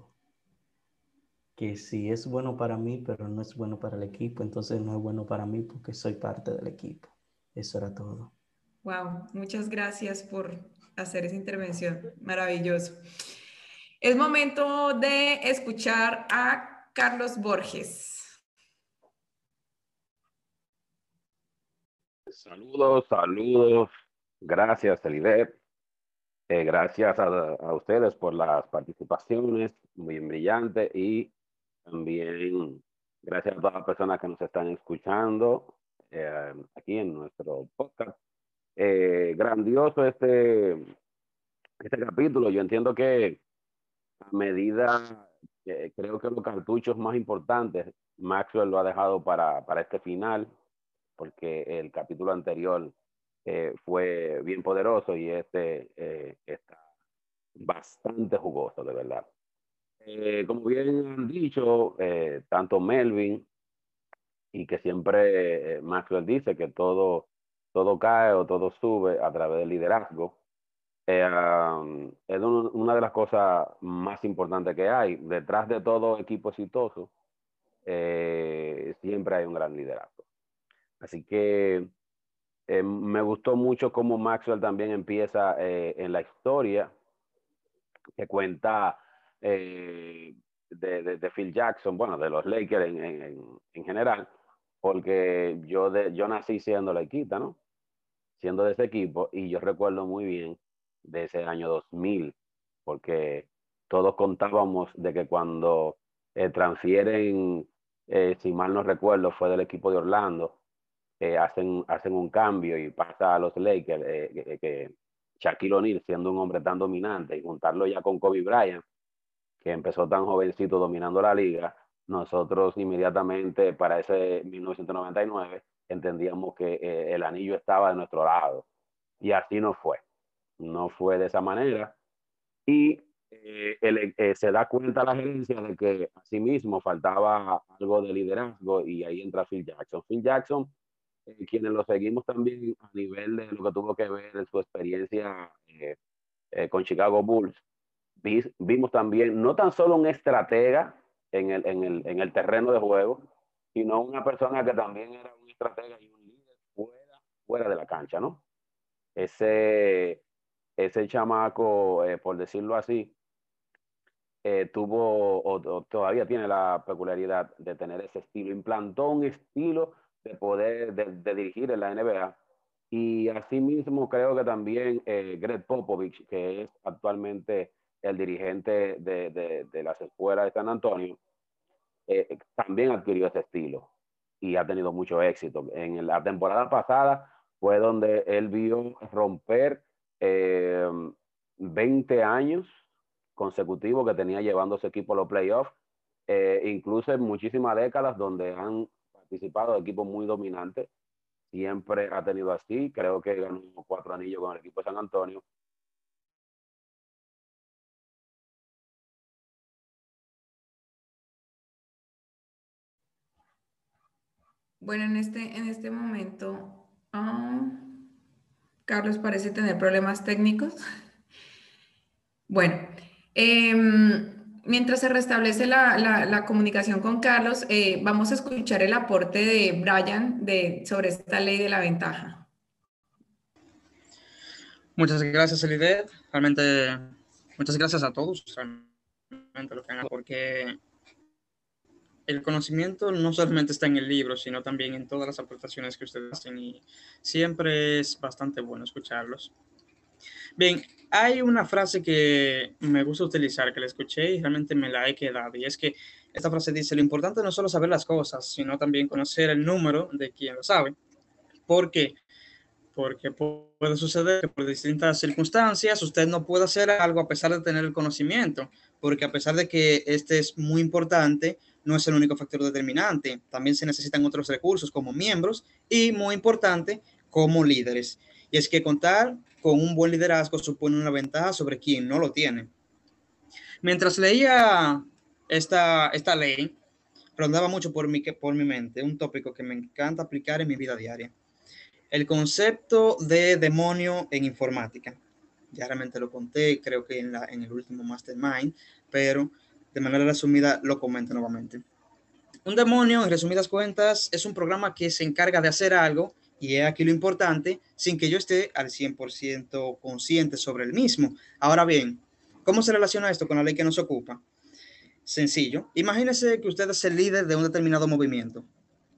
[SPEAKER 2] que si es bueno para mí, pero no es bueno para el equipo, entonces no es bueno para mí porque soy parte del equipo. Eso era todo.
[SPEAKER 3] Wow, muchas gracias por hacer esa intervención. Maravilloso. Es momento de escuchar a Carlos Borges.
[SPEAKER 5] Saludos, saludos. Gracias, Elidet. Eh, gracias a, a, ustedes por las participaciones, muy brillante y también gracias a todas las personas que nos están escuchando eh, aquí en nuestro podcast. Eh, grandioso este, este capítulo. Yo entiendo que a medida, que creo que los cartuchos más importantes, Maxwell lo ha dejado para, para este final, porque el capítulo anterior eh, fue bien poderoso y este está bastante jugoso, de verdad. Eh, como bien han dicho, eh, tanto Melvin y que siempre eh, Maxwell dice que todo, todo cae o todo sube a través del liderazgo, um, es un, una de las cosas más importantes que hay. Detrás de todo equipo exitoso, siempre hay un gran liderazgo. Así que me gustó mucho cómo Maxwell también empieza en la historia que cuenta eh, de, Phil Jackson, bueno, de los Lakers en, general, porque yo, de, yo nací siendo la equita, ¿no? Siendo de ese equipo, y yo recuerdo muy bien de ese año 2000, porque todos contábamos de que cuando eh, transfieren, eh, si mal no recuerdo, fue del equipo de Orlando, eh, hacen, hacen un cambio y pasa a los Lakers, que Shaquille O'Neal siendo un hombre tan dominante y juntarlo ya con Kobe Bryant, que empezó tan jovencito dominando la liga, nosotros inmediatamente para ese 1999 entendíamos que eh, el anillo estaba de nuestro lado. Y así no fue. No fue de esa manera. Y eh, eh, se da cuenta la gerencia de que asimismo faltaba algo de liderazgo y ahí entra Phil Jackson. Phil Jackson, quienes lo seguimos también a nivel de lo que tuvo que ver en su experiencia con Chicago Bulls, vimos también no tan solo un estratega en el, en, el, en el, terreno de juego, sino una persona que también era un estratega y un líder fuera, fuera de la cancha, ¿no? Ese, ese chamaco, eh, por decirlo así, eh, tuvo o, todavía tiene la peculiaridad de tener ese estilo, implantó un estilo de poder de, de dirigir en la NBA y asimismo creo que también eh, Greg Popovich, que es actualmente el dirigente de, de, las escuelas de San Antonio, eh, también adquirió ese estilo y ha tenido mucho éxito. En la temporada pasada fue donde él vio romper 20 eh, años consecutivos que tenía llevando su equipo a los playoffs, eh, incluso en muchísimas décadas donde han participado equipos muy dominantes. Siempre ha tenido así, creo que ganó cuatro anillos con el equipo de San Antonio
[SPEAKER 3] Bueno, en este, en este momento, ah, Carlos parece tener problemas técnicos. [laughs] Bueno, em, mientras se restablece la, comunicación con Carlos, eh, vamos a escuchar el aporte de Brian de, sobre esta ley de la ventaja.
[SPEAKER 6] Muchas gracias, Elidet. Realmente, muchas gracias a todos. porque el conocimiento no solamente está en el libro, sino también en todas las aportaciones que ustedes hacen y siempre es bastante bueno escucharlos. Bien, hay una frase que me gusta utilizar, que la escuché y realmente me la he quedado, y es que esta frase dice, lo importante no solo saber las cosas, sino también conocer el número de quien lo sabe. ¿Por qué? Porque puede suceder que por distintas circunstancias usted no pueda hacer algo a pesar de tener el conocimiento, porque a pesar de que este es muy importante, no es el único factor determinante. También se necesitan otros recursos como miembros y, muy importante, como líderes. Y es que contar con un buen liderazgo supone una ventaja sobre quien no lo tiene. Mientras leía esta, esta ley, rondaba mucho por mi, por mi mente un tópico que me encanta aplicar en mi vida diaria. El concepto de demonio en informática. Ya realmente lo conté, creo que en, la, en el último Mastermind, pero de manera resumida lo comento nuevamente. Un demonio, en resumidas cuentas, es un programa que se encarga de hacer algo, y es aquí lo importante, sin que yo esté al 100% consciente sobre el mismo. Ahora bien, ¿cómo se relaciona esto con la ley que nos ocupa? Sencillo. Imagínese que usted es el líder de un determinado movimiento.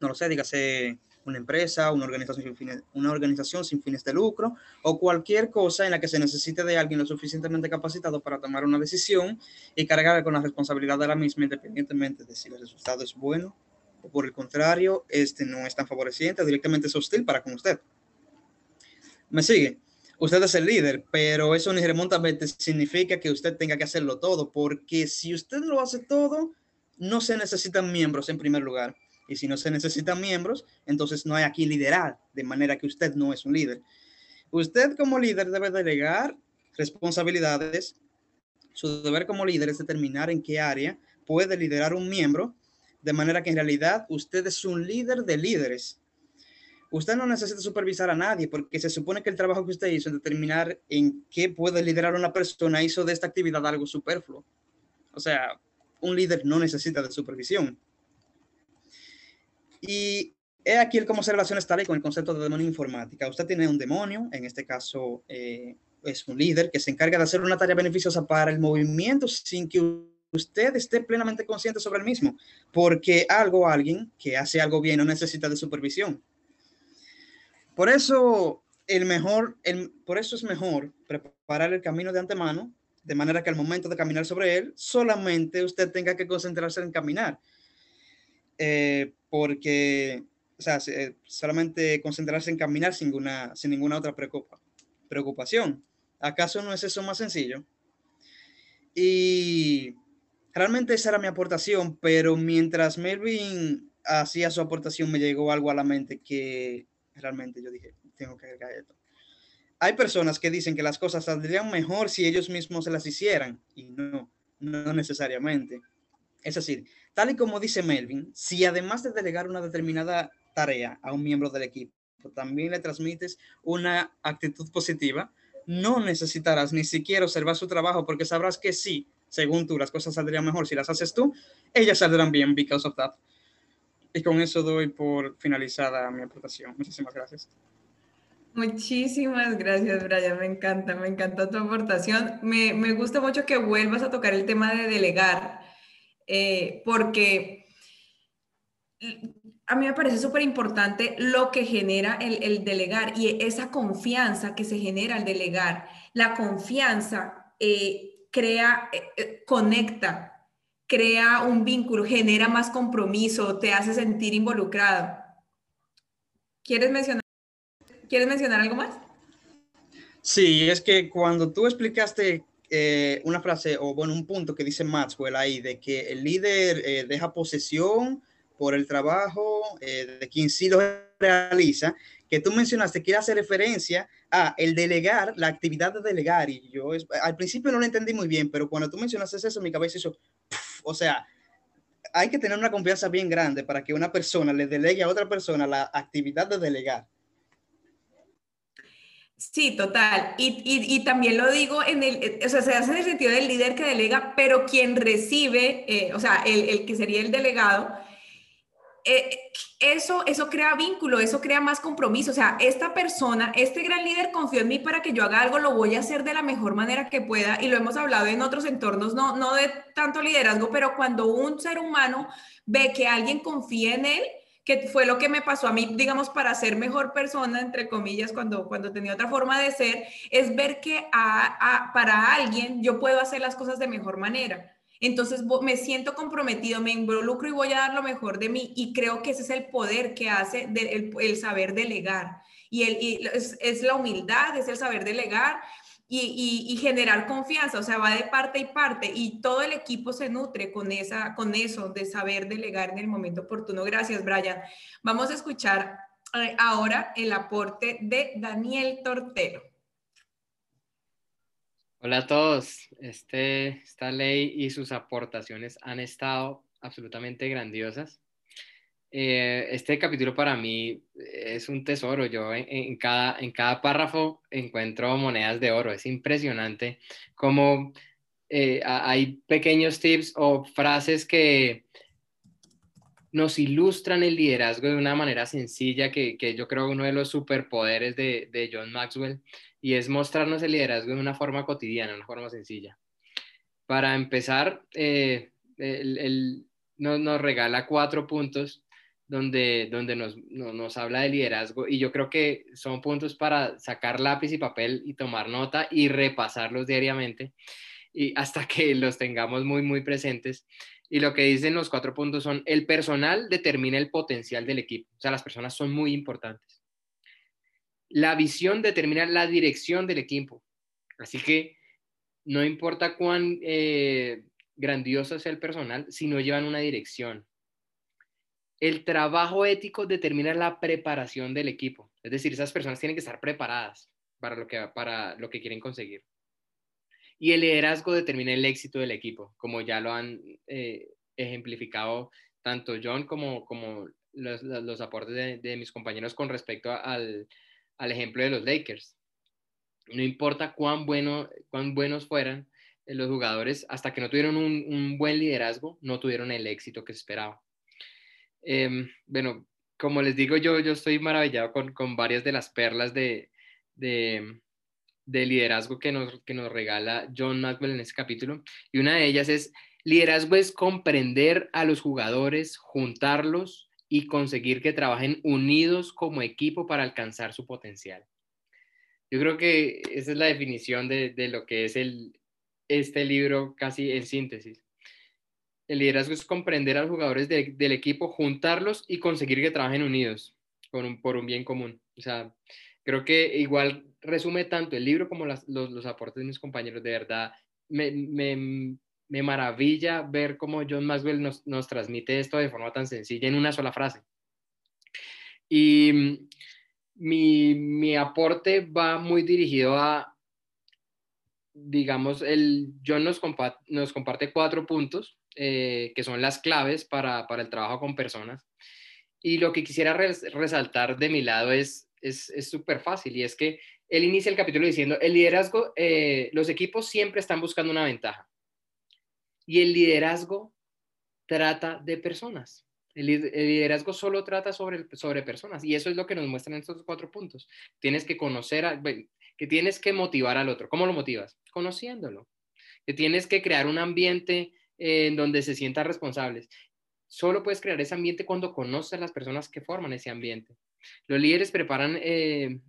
[SPEAKER 6] No lo sé, dígase una empresa, una organización, sin fines, una organización sin fines de lucro o cualquier cosa en la que se necesite de alguien lo suficientemente capacitado para tomar una decisión y cargar con la responsabilidad de la misma independientemente de si el resultado es bueno o por el contrario, este no es tan favoreciente, directamente es hostil para con usted. ¿Me sigue? Usted es el líder, pero eso ni remontamente significa que usted tenga que hacerlo todo, porque si usted lo hace todo, no se necesitan miembros en primer lugar y si no se necesitan miembros, entonces no hay aquí liderar, de manera que usted no es un líder. Usted como líder debe delegar responsabilidades. Su deber como líder es determinar en qué área puede liderar un miembro, de manera que en realidad usted es un líder de líderes. Usted no necesita supervisar a nadie porque se supone que el trabajo que usted hizo en determinar en qué puede liderar una persona hizo de esta actividad algo superfluo. O sea, un líder no necesita de supervisión. Y he aquí el cómo se relaciona esta ley con el concepto de demonio informática. Usted tiene un demonio, en este caso eh, es un líder que se encarga de hacer una tarea beneficiosa para el movimiento sin que usted esté plenamente consciente sobre el mismo, porque algo, alguien que hace algo bien no necesita de supervisión. Por eso, el mejor, por eso es mejor preparar el camino de antemano, de manera que al momento de caminar sobre él, solamente usted tenga que concentrarse en caminar. Eh, porque, o sea, solamente concentrarse en caminar sin ninguna, sin ninguna otra preocupa, preocupación. ¿Acaso no es eso más sencillo? Y realmente esa era mi aportación, pero mientras Melvin hacía su aportación me llegó algo a la mente que realmente yo dije, tengo que agregar esto. Hay personas que dicen que las cosas saldrían mejor si ellos mismos se las hicieran y no, no necesariamente. Es decir, tal y como dice Melvin, si además de delegar una determinada tarea a un miembro del equipo, también le transmites una actitud positiva, no necesitarás ni siquiera observar su trabajo porque sabrás que sí, según tú, las cosas saldrían mejor si las haces tú, ellas saldrán bien because of that. Y con eso doy por finalizada mi aportación. Muchísimas gracias.
[SPEAKER 3] Muchísimas gracias, Brian. Me encanta, me encanta tu aportación. Me, me gusta mucho que vuelvas a tocar el tema de delegar, eh, porque a mí me parece súper importante lo que genera el, el, delegar y esa confianza que se genera al delegar. La confianza eh, crea, eh, eh, conecta, crea un vínculo, genera más compromiso, te hace sentir involucrado. ¿Quieres mencionar, ¿quieres mencionar algo más?
[SPEAKER 6] Sí, es que cuando tú explicaste eh, una frase o bueno, un punto que dice Maxwell ahí de que el líder deja posesión por el trabajo de quien sí lo realiza, que tú mencionaste quiere hacer referencia a el delegar, la actividad de delegar. Y yo al principio no lo entendí muy bien, pero cuando tú mencionaste eso, mi cabeza hizo, o sea, hay que tener una confianza bien grande para que una persona le delegue a otra persona la actividad de delegar.
[SPEAKER 3] Sí, total. Y, y, y, también lo digo en el, o sea, se hace en el sentido del líder que delega, pero quien recibe, eh, o sea, el, el, que sería el delegado, eh, eso, eso crea vínculo, eso crea más compromiso. O sea, esta persona, este gran líder confió en mí para que yo haga algo, lo voy a hacer de la mejor manera que pueda. Y lo hemos hablado en otros entornos, no, no de tanto liderazgo, pero cuando un ser humano ve que alguien confía en él, que fue lo que me pasó a mí, digamos, para ser mejor persona, entre comillas, cuando, cuando tenía otra forma de ser, es ver que para alguien yo puedo hacer las cosas de mejor manera. Entonces me siento comprometido, me involucro y voy a dar lo mejor de mí y creo que ese es el poder que hace el, saber delegar. Y, el, es, la humildad, es el saber delegar y, generar confianza, o sea, va de parte y parte y todo el equipo se nutre con, esa, con eso de saber delegar en el momento oportuno. Gracias, Brian. Vamos a escuchar eh, ahora el aporte de Daniel Tortero.
[SPEAKER 7] Hola a todos. Este, esta ley y sus aportaciones han estado absolutamente grandiosas. Eh, este capítulo para mí es un tesoro. Yo en, cada, en cada párrafo encuentro monedas de oro. Es impresionante cómo eh, hay pequeños tips o frases que nos ilustran el liderazgo de una manera sencilla que, que yo creo uno de los superpoderes de, de John Maxwell y es mostrarnos el liderazgo de una forma cotidiana, una forma sencilla. Para empezar, eh, él, nos, regala cuatro puntos donde, donde nos, nos, habla de liderazgo y yo creo que son puntos para sacar lápiz y papel y tomar nota y repasarlos diariamente y hasta que los tengamos muy, muy presentes. Y lo que dicen los cuatro puntos son, el personal determina el potencial del equipo, o sea, las personas son muy importantes. La visión determina la dirección del equipo. Así que no importa cuán eh, grandioso sea el personal, si no llevan una dirección. El trabajo ético determina la preparación del equipo. Es decir, esas personas tienen que estar preparadas para lo que, para lo que quieren conseguir. Y el liderazgo determina el éxito del equipo, como ya lo han eh, ejemplificado tanto John como, como los, aportes de, mis compañeros con respecto al, al ejemplo de los Lakers. No importa cuán, bueno, cuán buenos fueran eh, los jugadores, hasta que no tuvieron un, buen liderazgo, no tuvieron el éxito que se esperaba. Em, bueno, como les digo, yo, yo estoy maravillado con, con, varias de las perlas de, de, de liderazgo que nos, que nos regala John Maxwell en este capítulo. Y una de ellas es, liderazgo es comprender a los jugadores, juntarlos y conseguir que trabajen unidos como equipo para alcanzar su potencial. Yo creo que esa es la definición de, de lo que es el, este libro casi en síntesis. El liderazgo es comprender a los jugadores del equipo, juntarlos y conseguir que trabajen unidos por un bien común. O sea, creo que igual resume tanto el libro como los, aportes de mis compañeros. De verdad, me, maravilla ver cómo John Maxwell nos, transmite esto de forma tan sencilla en una sola frase. Y mi, aporte va muy dirigido a, digamos, el, John nos comparte cuatro puntos eh, que son las claves para, para, el trabajo con personas. Y lo que quisiera resaltar de mi lado es es súper fácil y es que él inicia el capítulo diciendo, el liderazgo, eh, los equipos siempre están buscando una ventaja y el liderazgo trata de personas. El, liderazgo solo trata sobre, sobre personas y eso es lo que nos muestran estos cuatro puntos. Tienes que conocer, a, que tienes que motivar al otro. ¿Cómo lo motivas? Conociéndolo. Que tienes que crear un ambiente en donde se sientan responsables. Solo puedes crear ese ambiente cuando conoces a las personas que forman ese ambiente. Los líderes preparan, eh,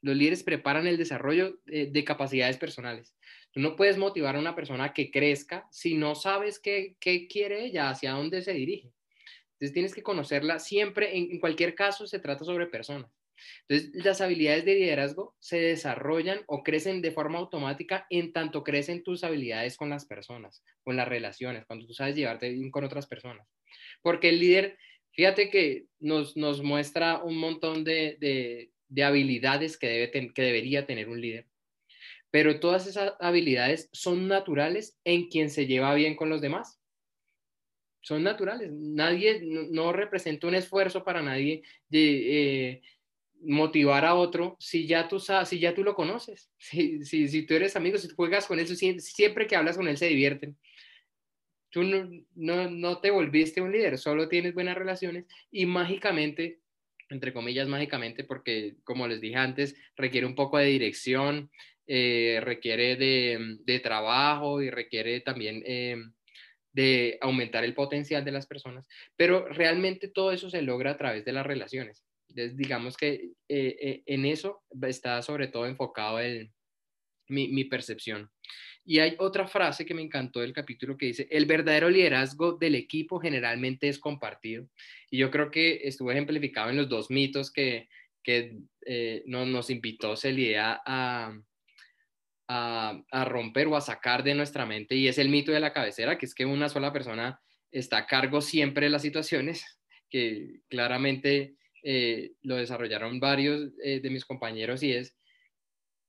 [SPEAKER 7] los líderes preparan el desarrollo de, capacidades personales. Tú no puedes motivar a una persona que crezca si no sabes qué, quiere ella, hacia dónde se dirige. Entonces tienes que conocerla siempre, en, cualquier caso se trata sobre personas. Entonces, las habilidades de liderazgo se desarrollan o crecen de forma automática en tanto crecen tus habilidades con las personas, con las relaciones, cuando tú sabes llevarte bien con otras personas. Porque el líder Fíjate que nos, nos muestra un montón de, de, habilidades que, debe que debería tener un líder. Pero todas esas habilidades son naturales en quien se lleva bien con los demás. Son naturales. Nadie, no, representa un esfuerzo para nadie de eh, motivar a otro si ya tú, si ya tú lo conoces. [laughs] Si, si, si tú eres amigo, si juegas con él, siempre que hablas con él se divierten tú no, no, te volviste un líder, solo tienes buenas relaciones y mágicamente, entre comillas mágicamente, porque como les dije antes, requiere un poco de dirección, eh, requiere de, trabajo y requiere también eh, de aumentar el potencial de las personas, pero realmente todo eso se logra a través de las relaciones. Entonces, digamos que eh, en eso está sobre todo enfocado mi, mi percepción. Y hay otra frase que me encantó del capítulo que dice, el verdadero liderazgo del equipo generalmente es compartido. Y yo creo que estuvo ejemplificado en los dos mitos que, que eh, nos invitó Celia a, a, a, romper o a sacar de nuestra mente. Y es el mito de la cabecera, que es que una sola persona está a cargo siempre de las situaciones, que claramente eh, lo desarrollaron varios eh, de mis compañeros y es,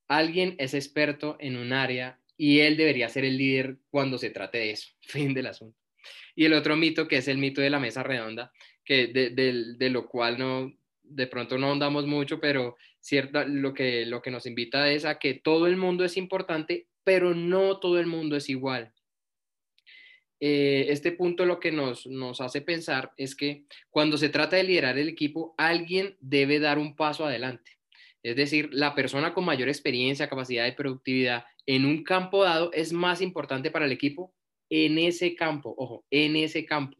[SPEAKER 7] alguien es experto en un área y él debería ser el líder cuando se trate de eso, [laughs] fin del asunto. Y el otro mito, que es el mito de la mesa redonda, que de, lo cual no, de pronto no ahondamos mucho, pero cierta, lo, que, lo que nos invita es a que todo el mundo es importante, pero no todo el mundo es igual. Eh, este punto lo que nos, nos hace pensar es que cuando se trata de liderar el equipo, alguien debe dar un paso adelante. Es decir, la persona con mayor experiencia, capacidad de productividad en un campo dado es más importante para el equipo en ese campo, ojo, en ese campo.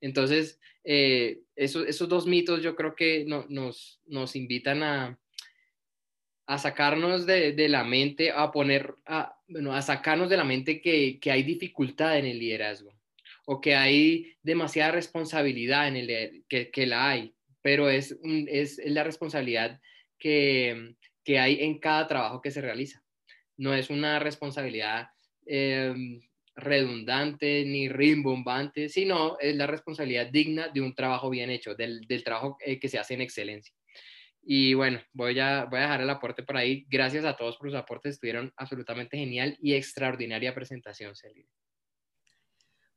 [SPEAKER 7] Entonces, eh, esos, dos mitos yo creo que nos, nos invitan a, a sacarnos de, la mente, a poner, a, bueno, a sacarnos de la mente que, hay dificultad en el liderazgo o que hay demasiada responsabilidad en el que, que la hay, pero es, es la responsabilidad que, que hay en cada trabajo que se realiza no es una responsabilidad em, redundante ni rimbombante, sino es la responsabilidad digna de un trabajo bien hecho, del, trabajo eh, que se hace en excelencia. Y bueno, voy a, voy a dejar el aporte por ahí. Gracias a todos por sus aportes, estuvieron absolutamente genial y extraordinaria presentación, Celine.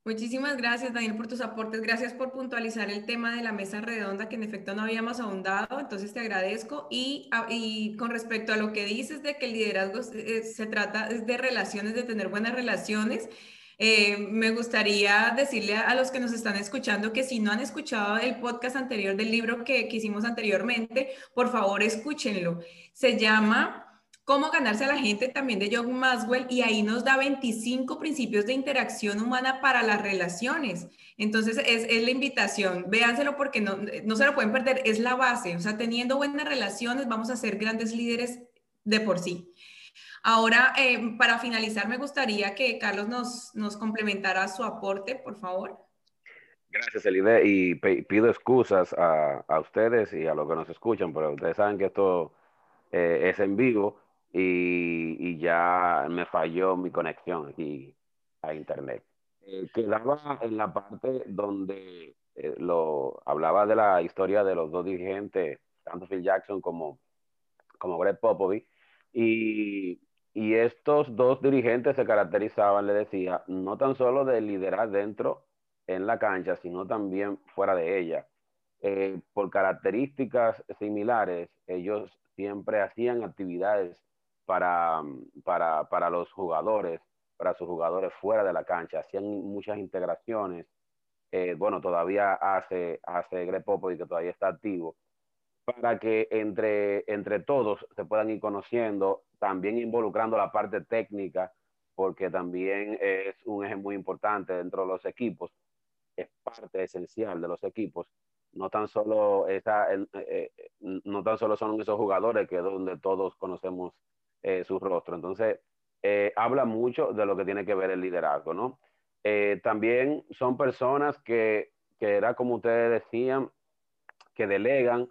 [SPEAKER 3] Muchísimas gracias, Daniel, por tus aportes. Gracias por puntualizar el tema de la mesa redonda, que en efecto no habíamos ahondado. Entonces, te agradezco. Y, y con respecto a lo que dices de que el liderazgo se, trata de relaciones, de tener buenas relaciones, eh, me gustaría decirle a, los que nos están escuchando que si no han escuchado el podcast anterior del libro que, hicimos anteriormente, por favor, escúchenlo. Se llama Cómo ganarse a la gente también de John Maswell y ahí nos da 25 principios de interacción humana para las relaciones. Entonces es, es la invitación, véanselo porque no, no se lo pueden perder, es la base. O sea, teniendo buenas relaciones vamos a ser grandes líderes de por sí. Ahora, eh, para finalizar, me gustaría que Carlos nos, complementara su aporte, por favor.
[SPEAKER 5] Gracias, Elide, y pido excusas a, ustedes y a los que nos escuchan, pero ustedes saben que esto eh, es en vivo y, y, ya me falló mi conexión aquí a Internet. Eh, quedaba en la parte donde eh, lo, hablaba de la historia de los dos dirigentes, tanto Phil Jackson como, como Greg Popovich, y y estos dos dirigentes se caracterizaban, le decía, no tan solo de liderar dentro en la cancha, sino también fuera de ella. Eh, por características similares, ellos siempre hacían actividades para, para, para, los jugadores, para sus jugadores fuera de la cancha, hacían muchas integraciones. Eh, bueno, todavía hace, hace Greg y que todavía está activo, para que entre, entre todos se puedan ir conociendo, también involucrando la parte técnica, porque también es un eje muy importante dentro de los equipos, es parte esencial de los equipos. No tan solo, esa, eh, eh, no tan solo son esos jugadores que donde todos conocemos eh, su rostro. Entonces, eh, habla mucho de lo que tiene que ver el liderazgo, ¿no? Eh, también son personas que, que era como ustedes decían, que delegan,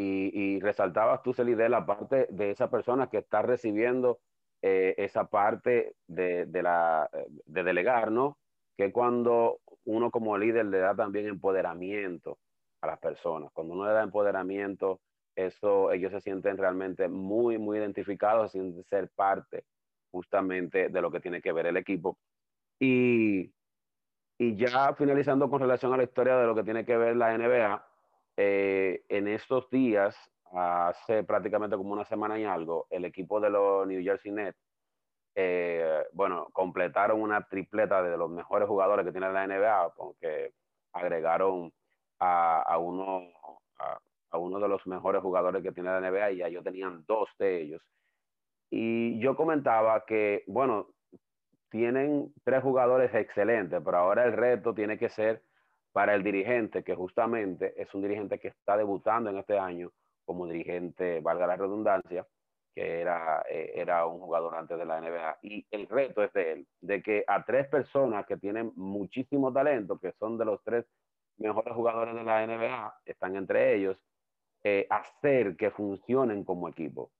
[SPEAKER 5] y, resaltabas tú, Celide, la parte de esa persona que está recibiendo eh, esa parte de, de, la, de delegar, ¿no? Que cuando uno como líder le da también empoderamiento a las personas, cuando uno le da empoderamiento, eso ellos se sienten realmente muy, muy identificados, sin ser parte justamente de lo que tiene que ver el equipo. Y, y ya finalizando con relación a la historia de lo que tiene que ver la NBA, eh, en estos días, hace prácticamente como una semana y algo, el equipo de los New Jersey Nets, eh, bueno, completaron una tripleta de los mejores jugadores que tiene la NBA, porque agregaron a, uno, a, uno de los mejores jugadores que tiene la NBA y ellos tenían dos de ellos. Y yo comentaba que, bueno, tienen tres jugadores excelentes, pero ahora el reto tiene que ser para el dirigente, que justamente es un dirigente que está debutando en este año como dirigente, valga la redundancia, que era, eh, era un jugador antes de la NBA. Y el reto es de él, de que a tres personas que tienen muchísimo talento, que son de los tres mejores jugadores de la NBA, están entre ellos, eh, hacer que funcionen como equipo,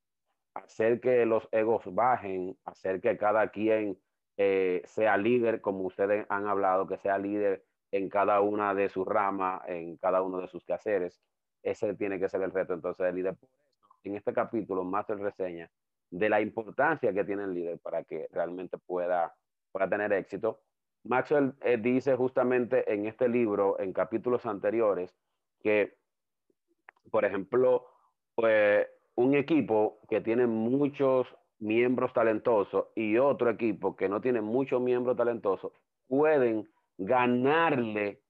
[SPEAKER 5] hacer que los egos bajen, hacer que cada quien eh, sea líder, como ustedes han hablado, que sea líder en cada una de sus ramas, en cada uno de sus quehaceres. Ese tiene que ser el reto entonces del líder. en este capítulo más se reseña de la importancia que tiene el líder para que realmente pueda, pueda tener éxito. Maxwell eh, dice justamente en este libro, en capítulos anteriores, que, por ejemplo, pues, un equipo que tiene muchos miembros talentosos y otro equipo que no tiene muchos miembros talentosos pueden ganarle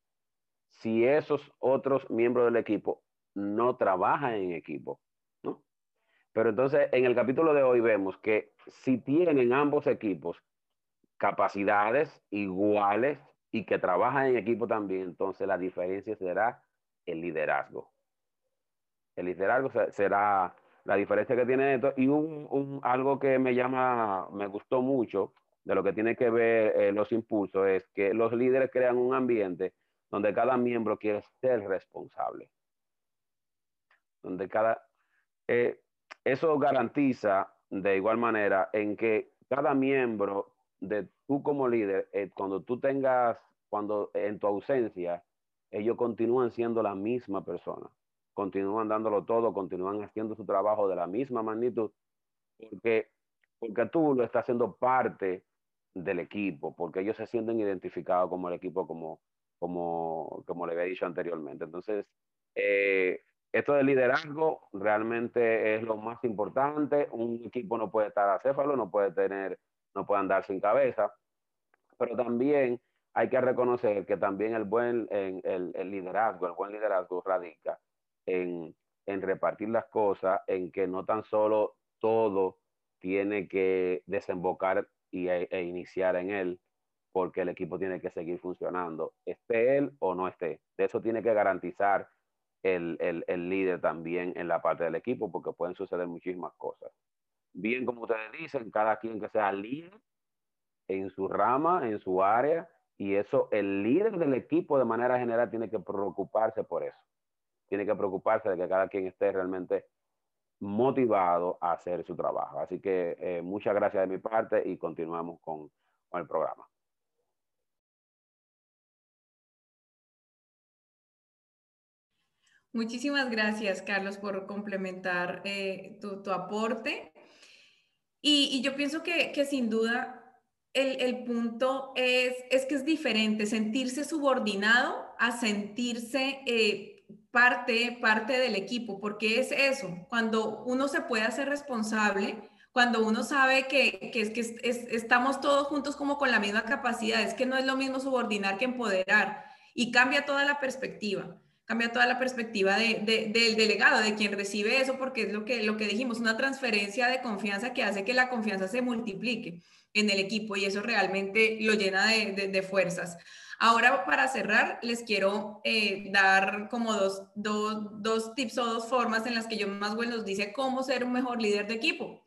[SPEAKER 5] si esos otros miembros del equipo no trabajan en equipo, ¿no? Pero entonces en el capítulo de hoy vemos que si tienen ambos equipos capacidades iguales y que trabajan en equipo también, entonces la diferencia será el liderazgo. El liderazgo será la diferencia que tiene esto. Y un, algo que me llama, me gustó mucho, de lo que tiene que ver eh, los impulsos es que los líderes crean un ambiente donde cada miembro quiere ser responsable. Donde cada... Eh, eso garantiza de igual manera en que cada miembro de tú como líder, eh, cuando tú tengas, cuando en tu ausencia, ellos continúan siendo la misma persona, continúan dándolo todo, continúan haciendo su trabajo de la misma magnitud, porque, porque tú lo estás haciendo parte del equipo, porque ellos se sienten identificados como el equipo, como, como, como le había dicho anteriormente. Entonces, eh, esto del liderazgo realmente es lo más importante. Un equipo no puede estar acéfalo, no puede tener, no puede andar sin cabeza, pero también hay que reconocer que también el buen el, el liderazgo, el buen liderazgo radica en, en repartir las cosas, en que no tan solo todo tiene que desembocar y, e, e iniciar en él porque el equipo tiene que seguir funcionando, esté él o no esté. De eso tiene que garantizar el, el, el, líder también en la parte del equipo, porque pueden suceder muchísimas cosas. Bien, como ustedes dicen, cada quien que sea líder en su rama, en su área, y eso, el líder del equipo de manera general tiene que preocuparse por eso. Tiene que preocuparse de que cada quien esté realmente motivado a hacer su trabajo. Así que eh, muchas gracias de mi parte y continuamos con, con el programa.
[SPEAKER 3] Muchísimas gracias, Carlos, por complementar eh, tu, tu, aporte. Y, y, yo pienso que, que sin duda el, el, punto es, es que es diferente sentirse subordinado a sentirse eh, parte, parte del equipo, porque es eso, cuando uno se puede hacer responsable, cuando uno sabe que, que, es, que es, estamos todos juntos como con la misma capacidad, es que no es lo mismo subordinar que empoderar y cambia toda la perspectiva cambia toda la perspectiva de, del delegado, de quien recibe eso, porque es lo que, lo que dijimos, una transferencia de confianza que hace que la confianza se multiplique en el equipo y eso realmente lo llena de, de fuerzas. Ahora, para cerrar, les quiero eh, dar como dos, dos, dos tips o dos formas en las que John Maswell nos dice cómo ser un mejor líder de equipo.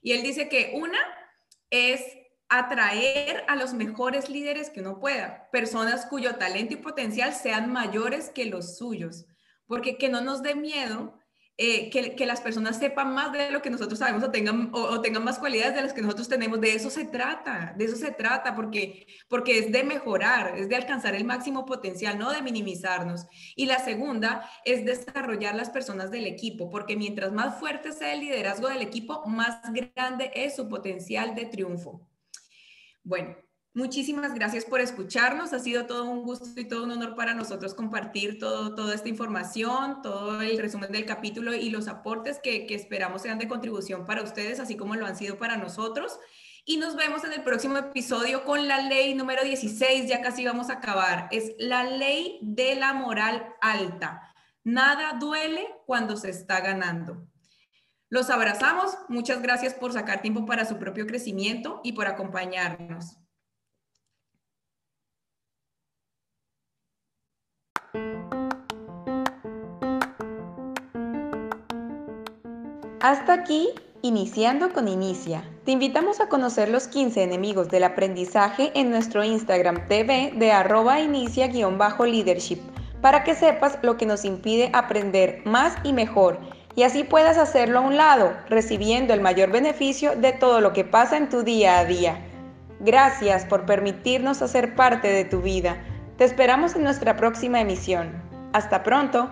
[SPEAKER 3] Y él dice que una es atraer a los mejores líderes que uno pueda, personas cuyo talento y potencial sean mayores que los suyos, porque que no nos dé miedo eh, que, que, las personas sepan más de lo que nosotros sabemos o tengan, o, tengan más cualidades de las que nosotros tenemos. De eso se trata, de eso se trata, porque, porque es de mejorar, es de alcanzar el máximo potencial, no de minimizarnos. Y la segunda es desarrollar las personas del equipo, porque mientras más fuerte sea el liderazgo del equipo, más grande es su potencial de triunfo. Bueno, muchísimas gracias por escucharnos. Ha sido todo un gusto y todo un honor para nosotros compartir todo, toda esta información, todo el resumen del capítulo y los aportes que, que esperamos sean de contribución para ustedes, así como lo han sido para nosotros. Y nos vemos en el próximo episodio con la ley número 16, ya casi vamos a acabar. Es la ley de la moral alta. Nada duele cuando se está ganando. Los abrazamos. Muchas gracias por sacar tiempo para su propio crecimiento y por acompañarnos.
[SPEAKER 1] Hasta aquí, iniciando con Inicia. Te invitamos a conocer los 15 enemigos del aprendizaje en nuestro Instagram TV de arroba inicia-leadership para que sepas lo que nos impide aprender más y mejor y así puedas hacerlo a un lado, recibiendo el mayor beneficio de todo lo que pasa en tu día a día. Gracias por permitirnos hacer parte de tu vida. Te esperamos en nuestra próxima emisión. Hasta pronto.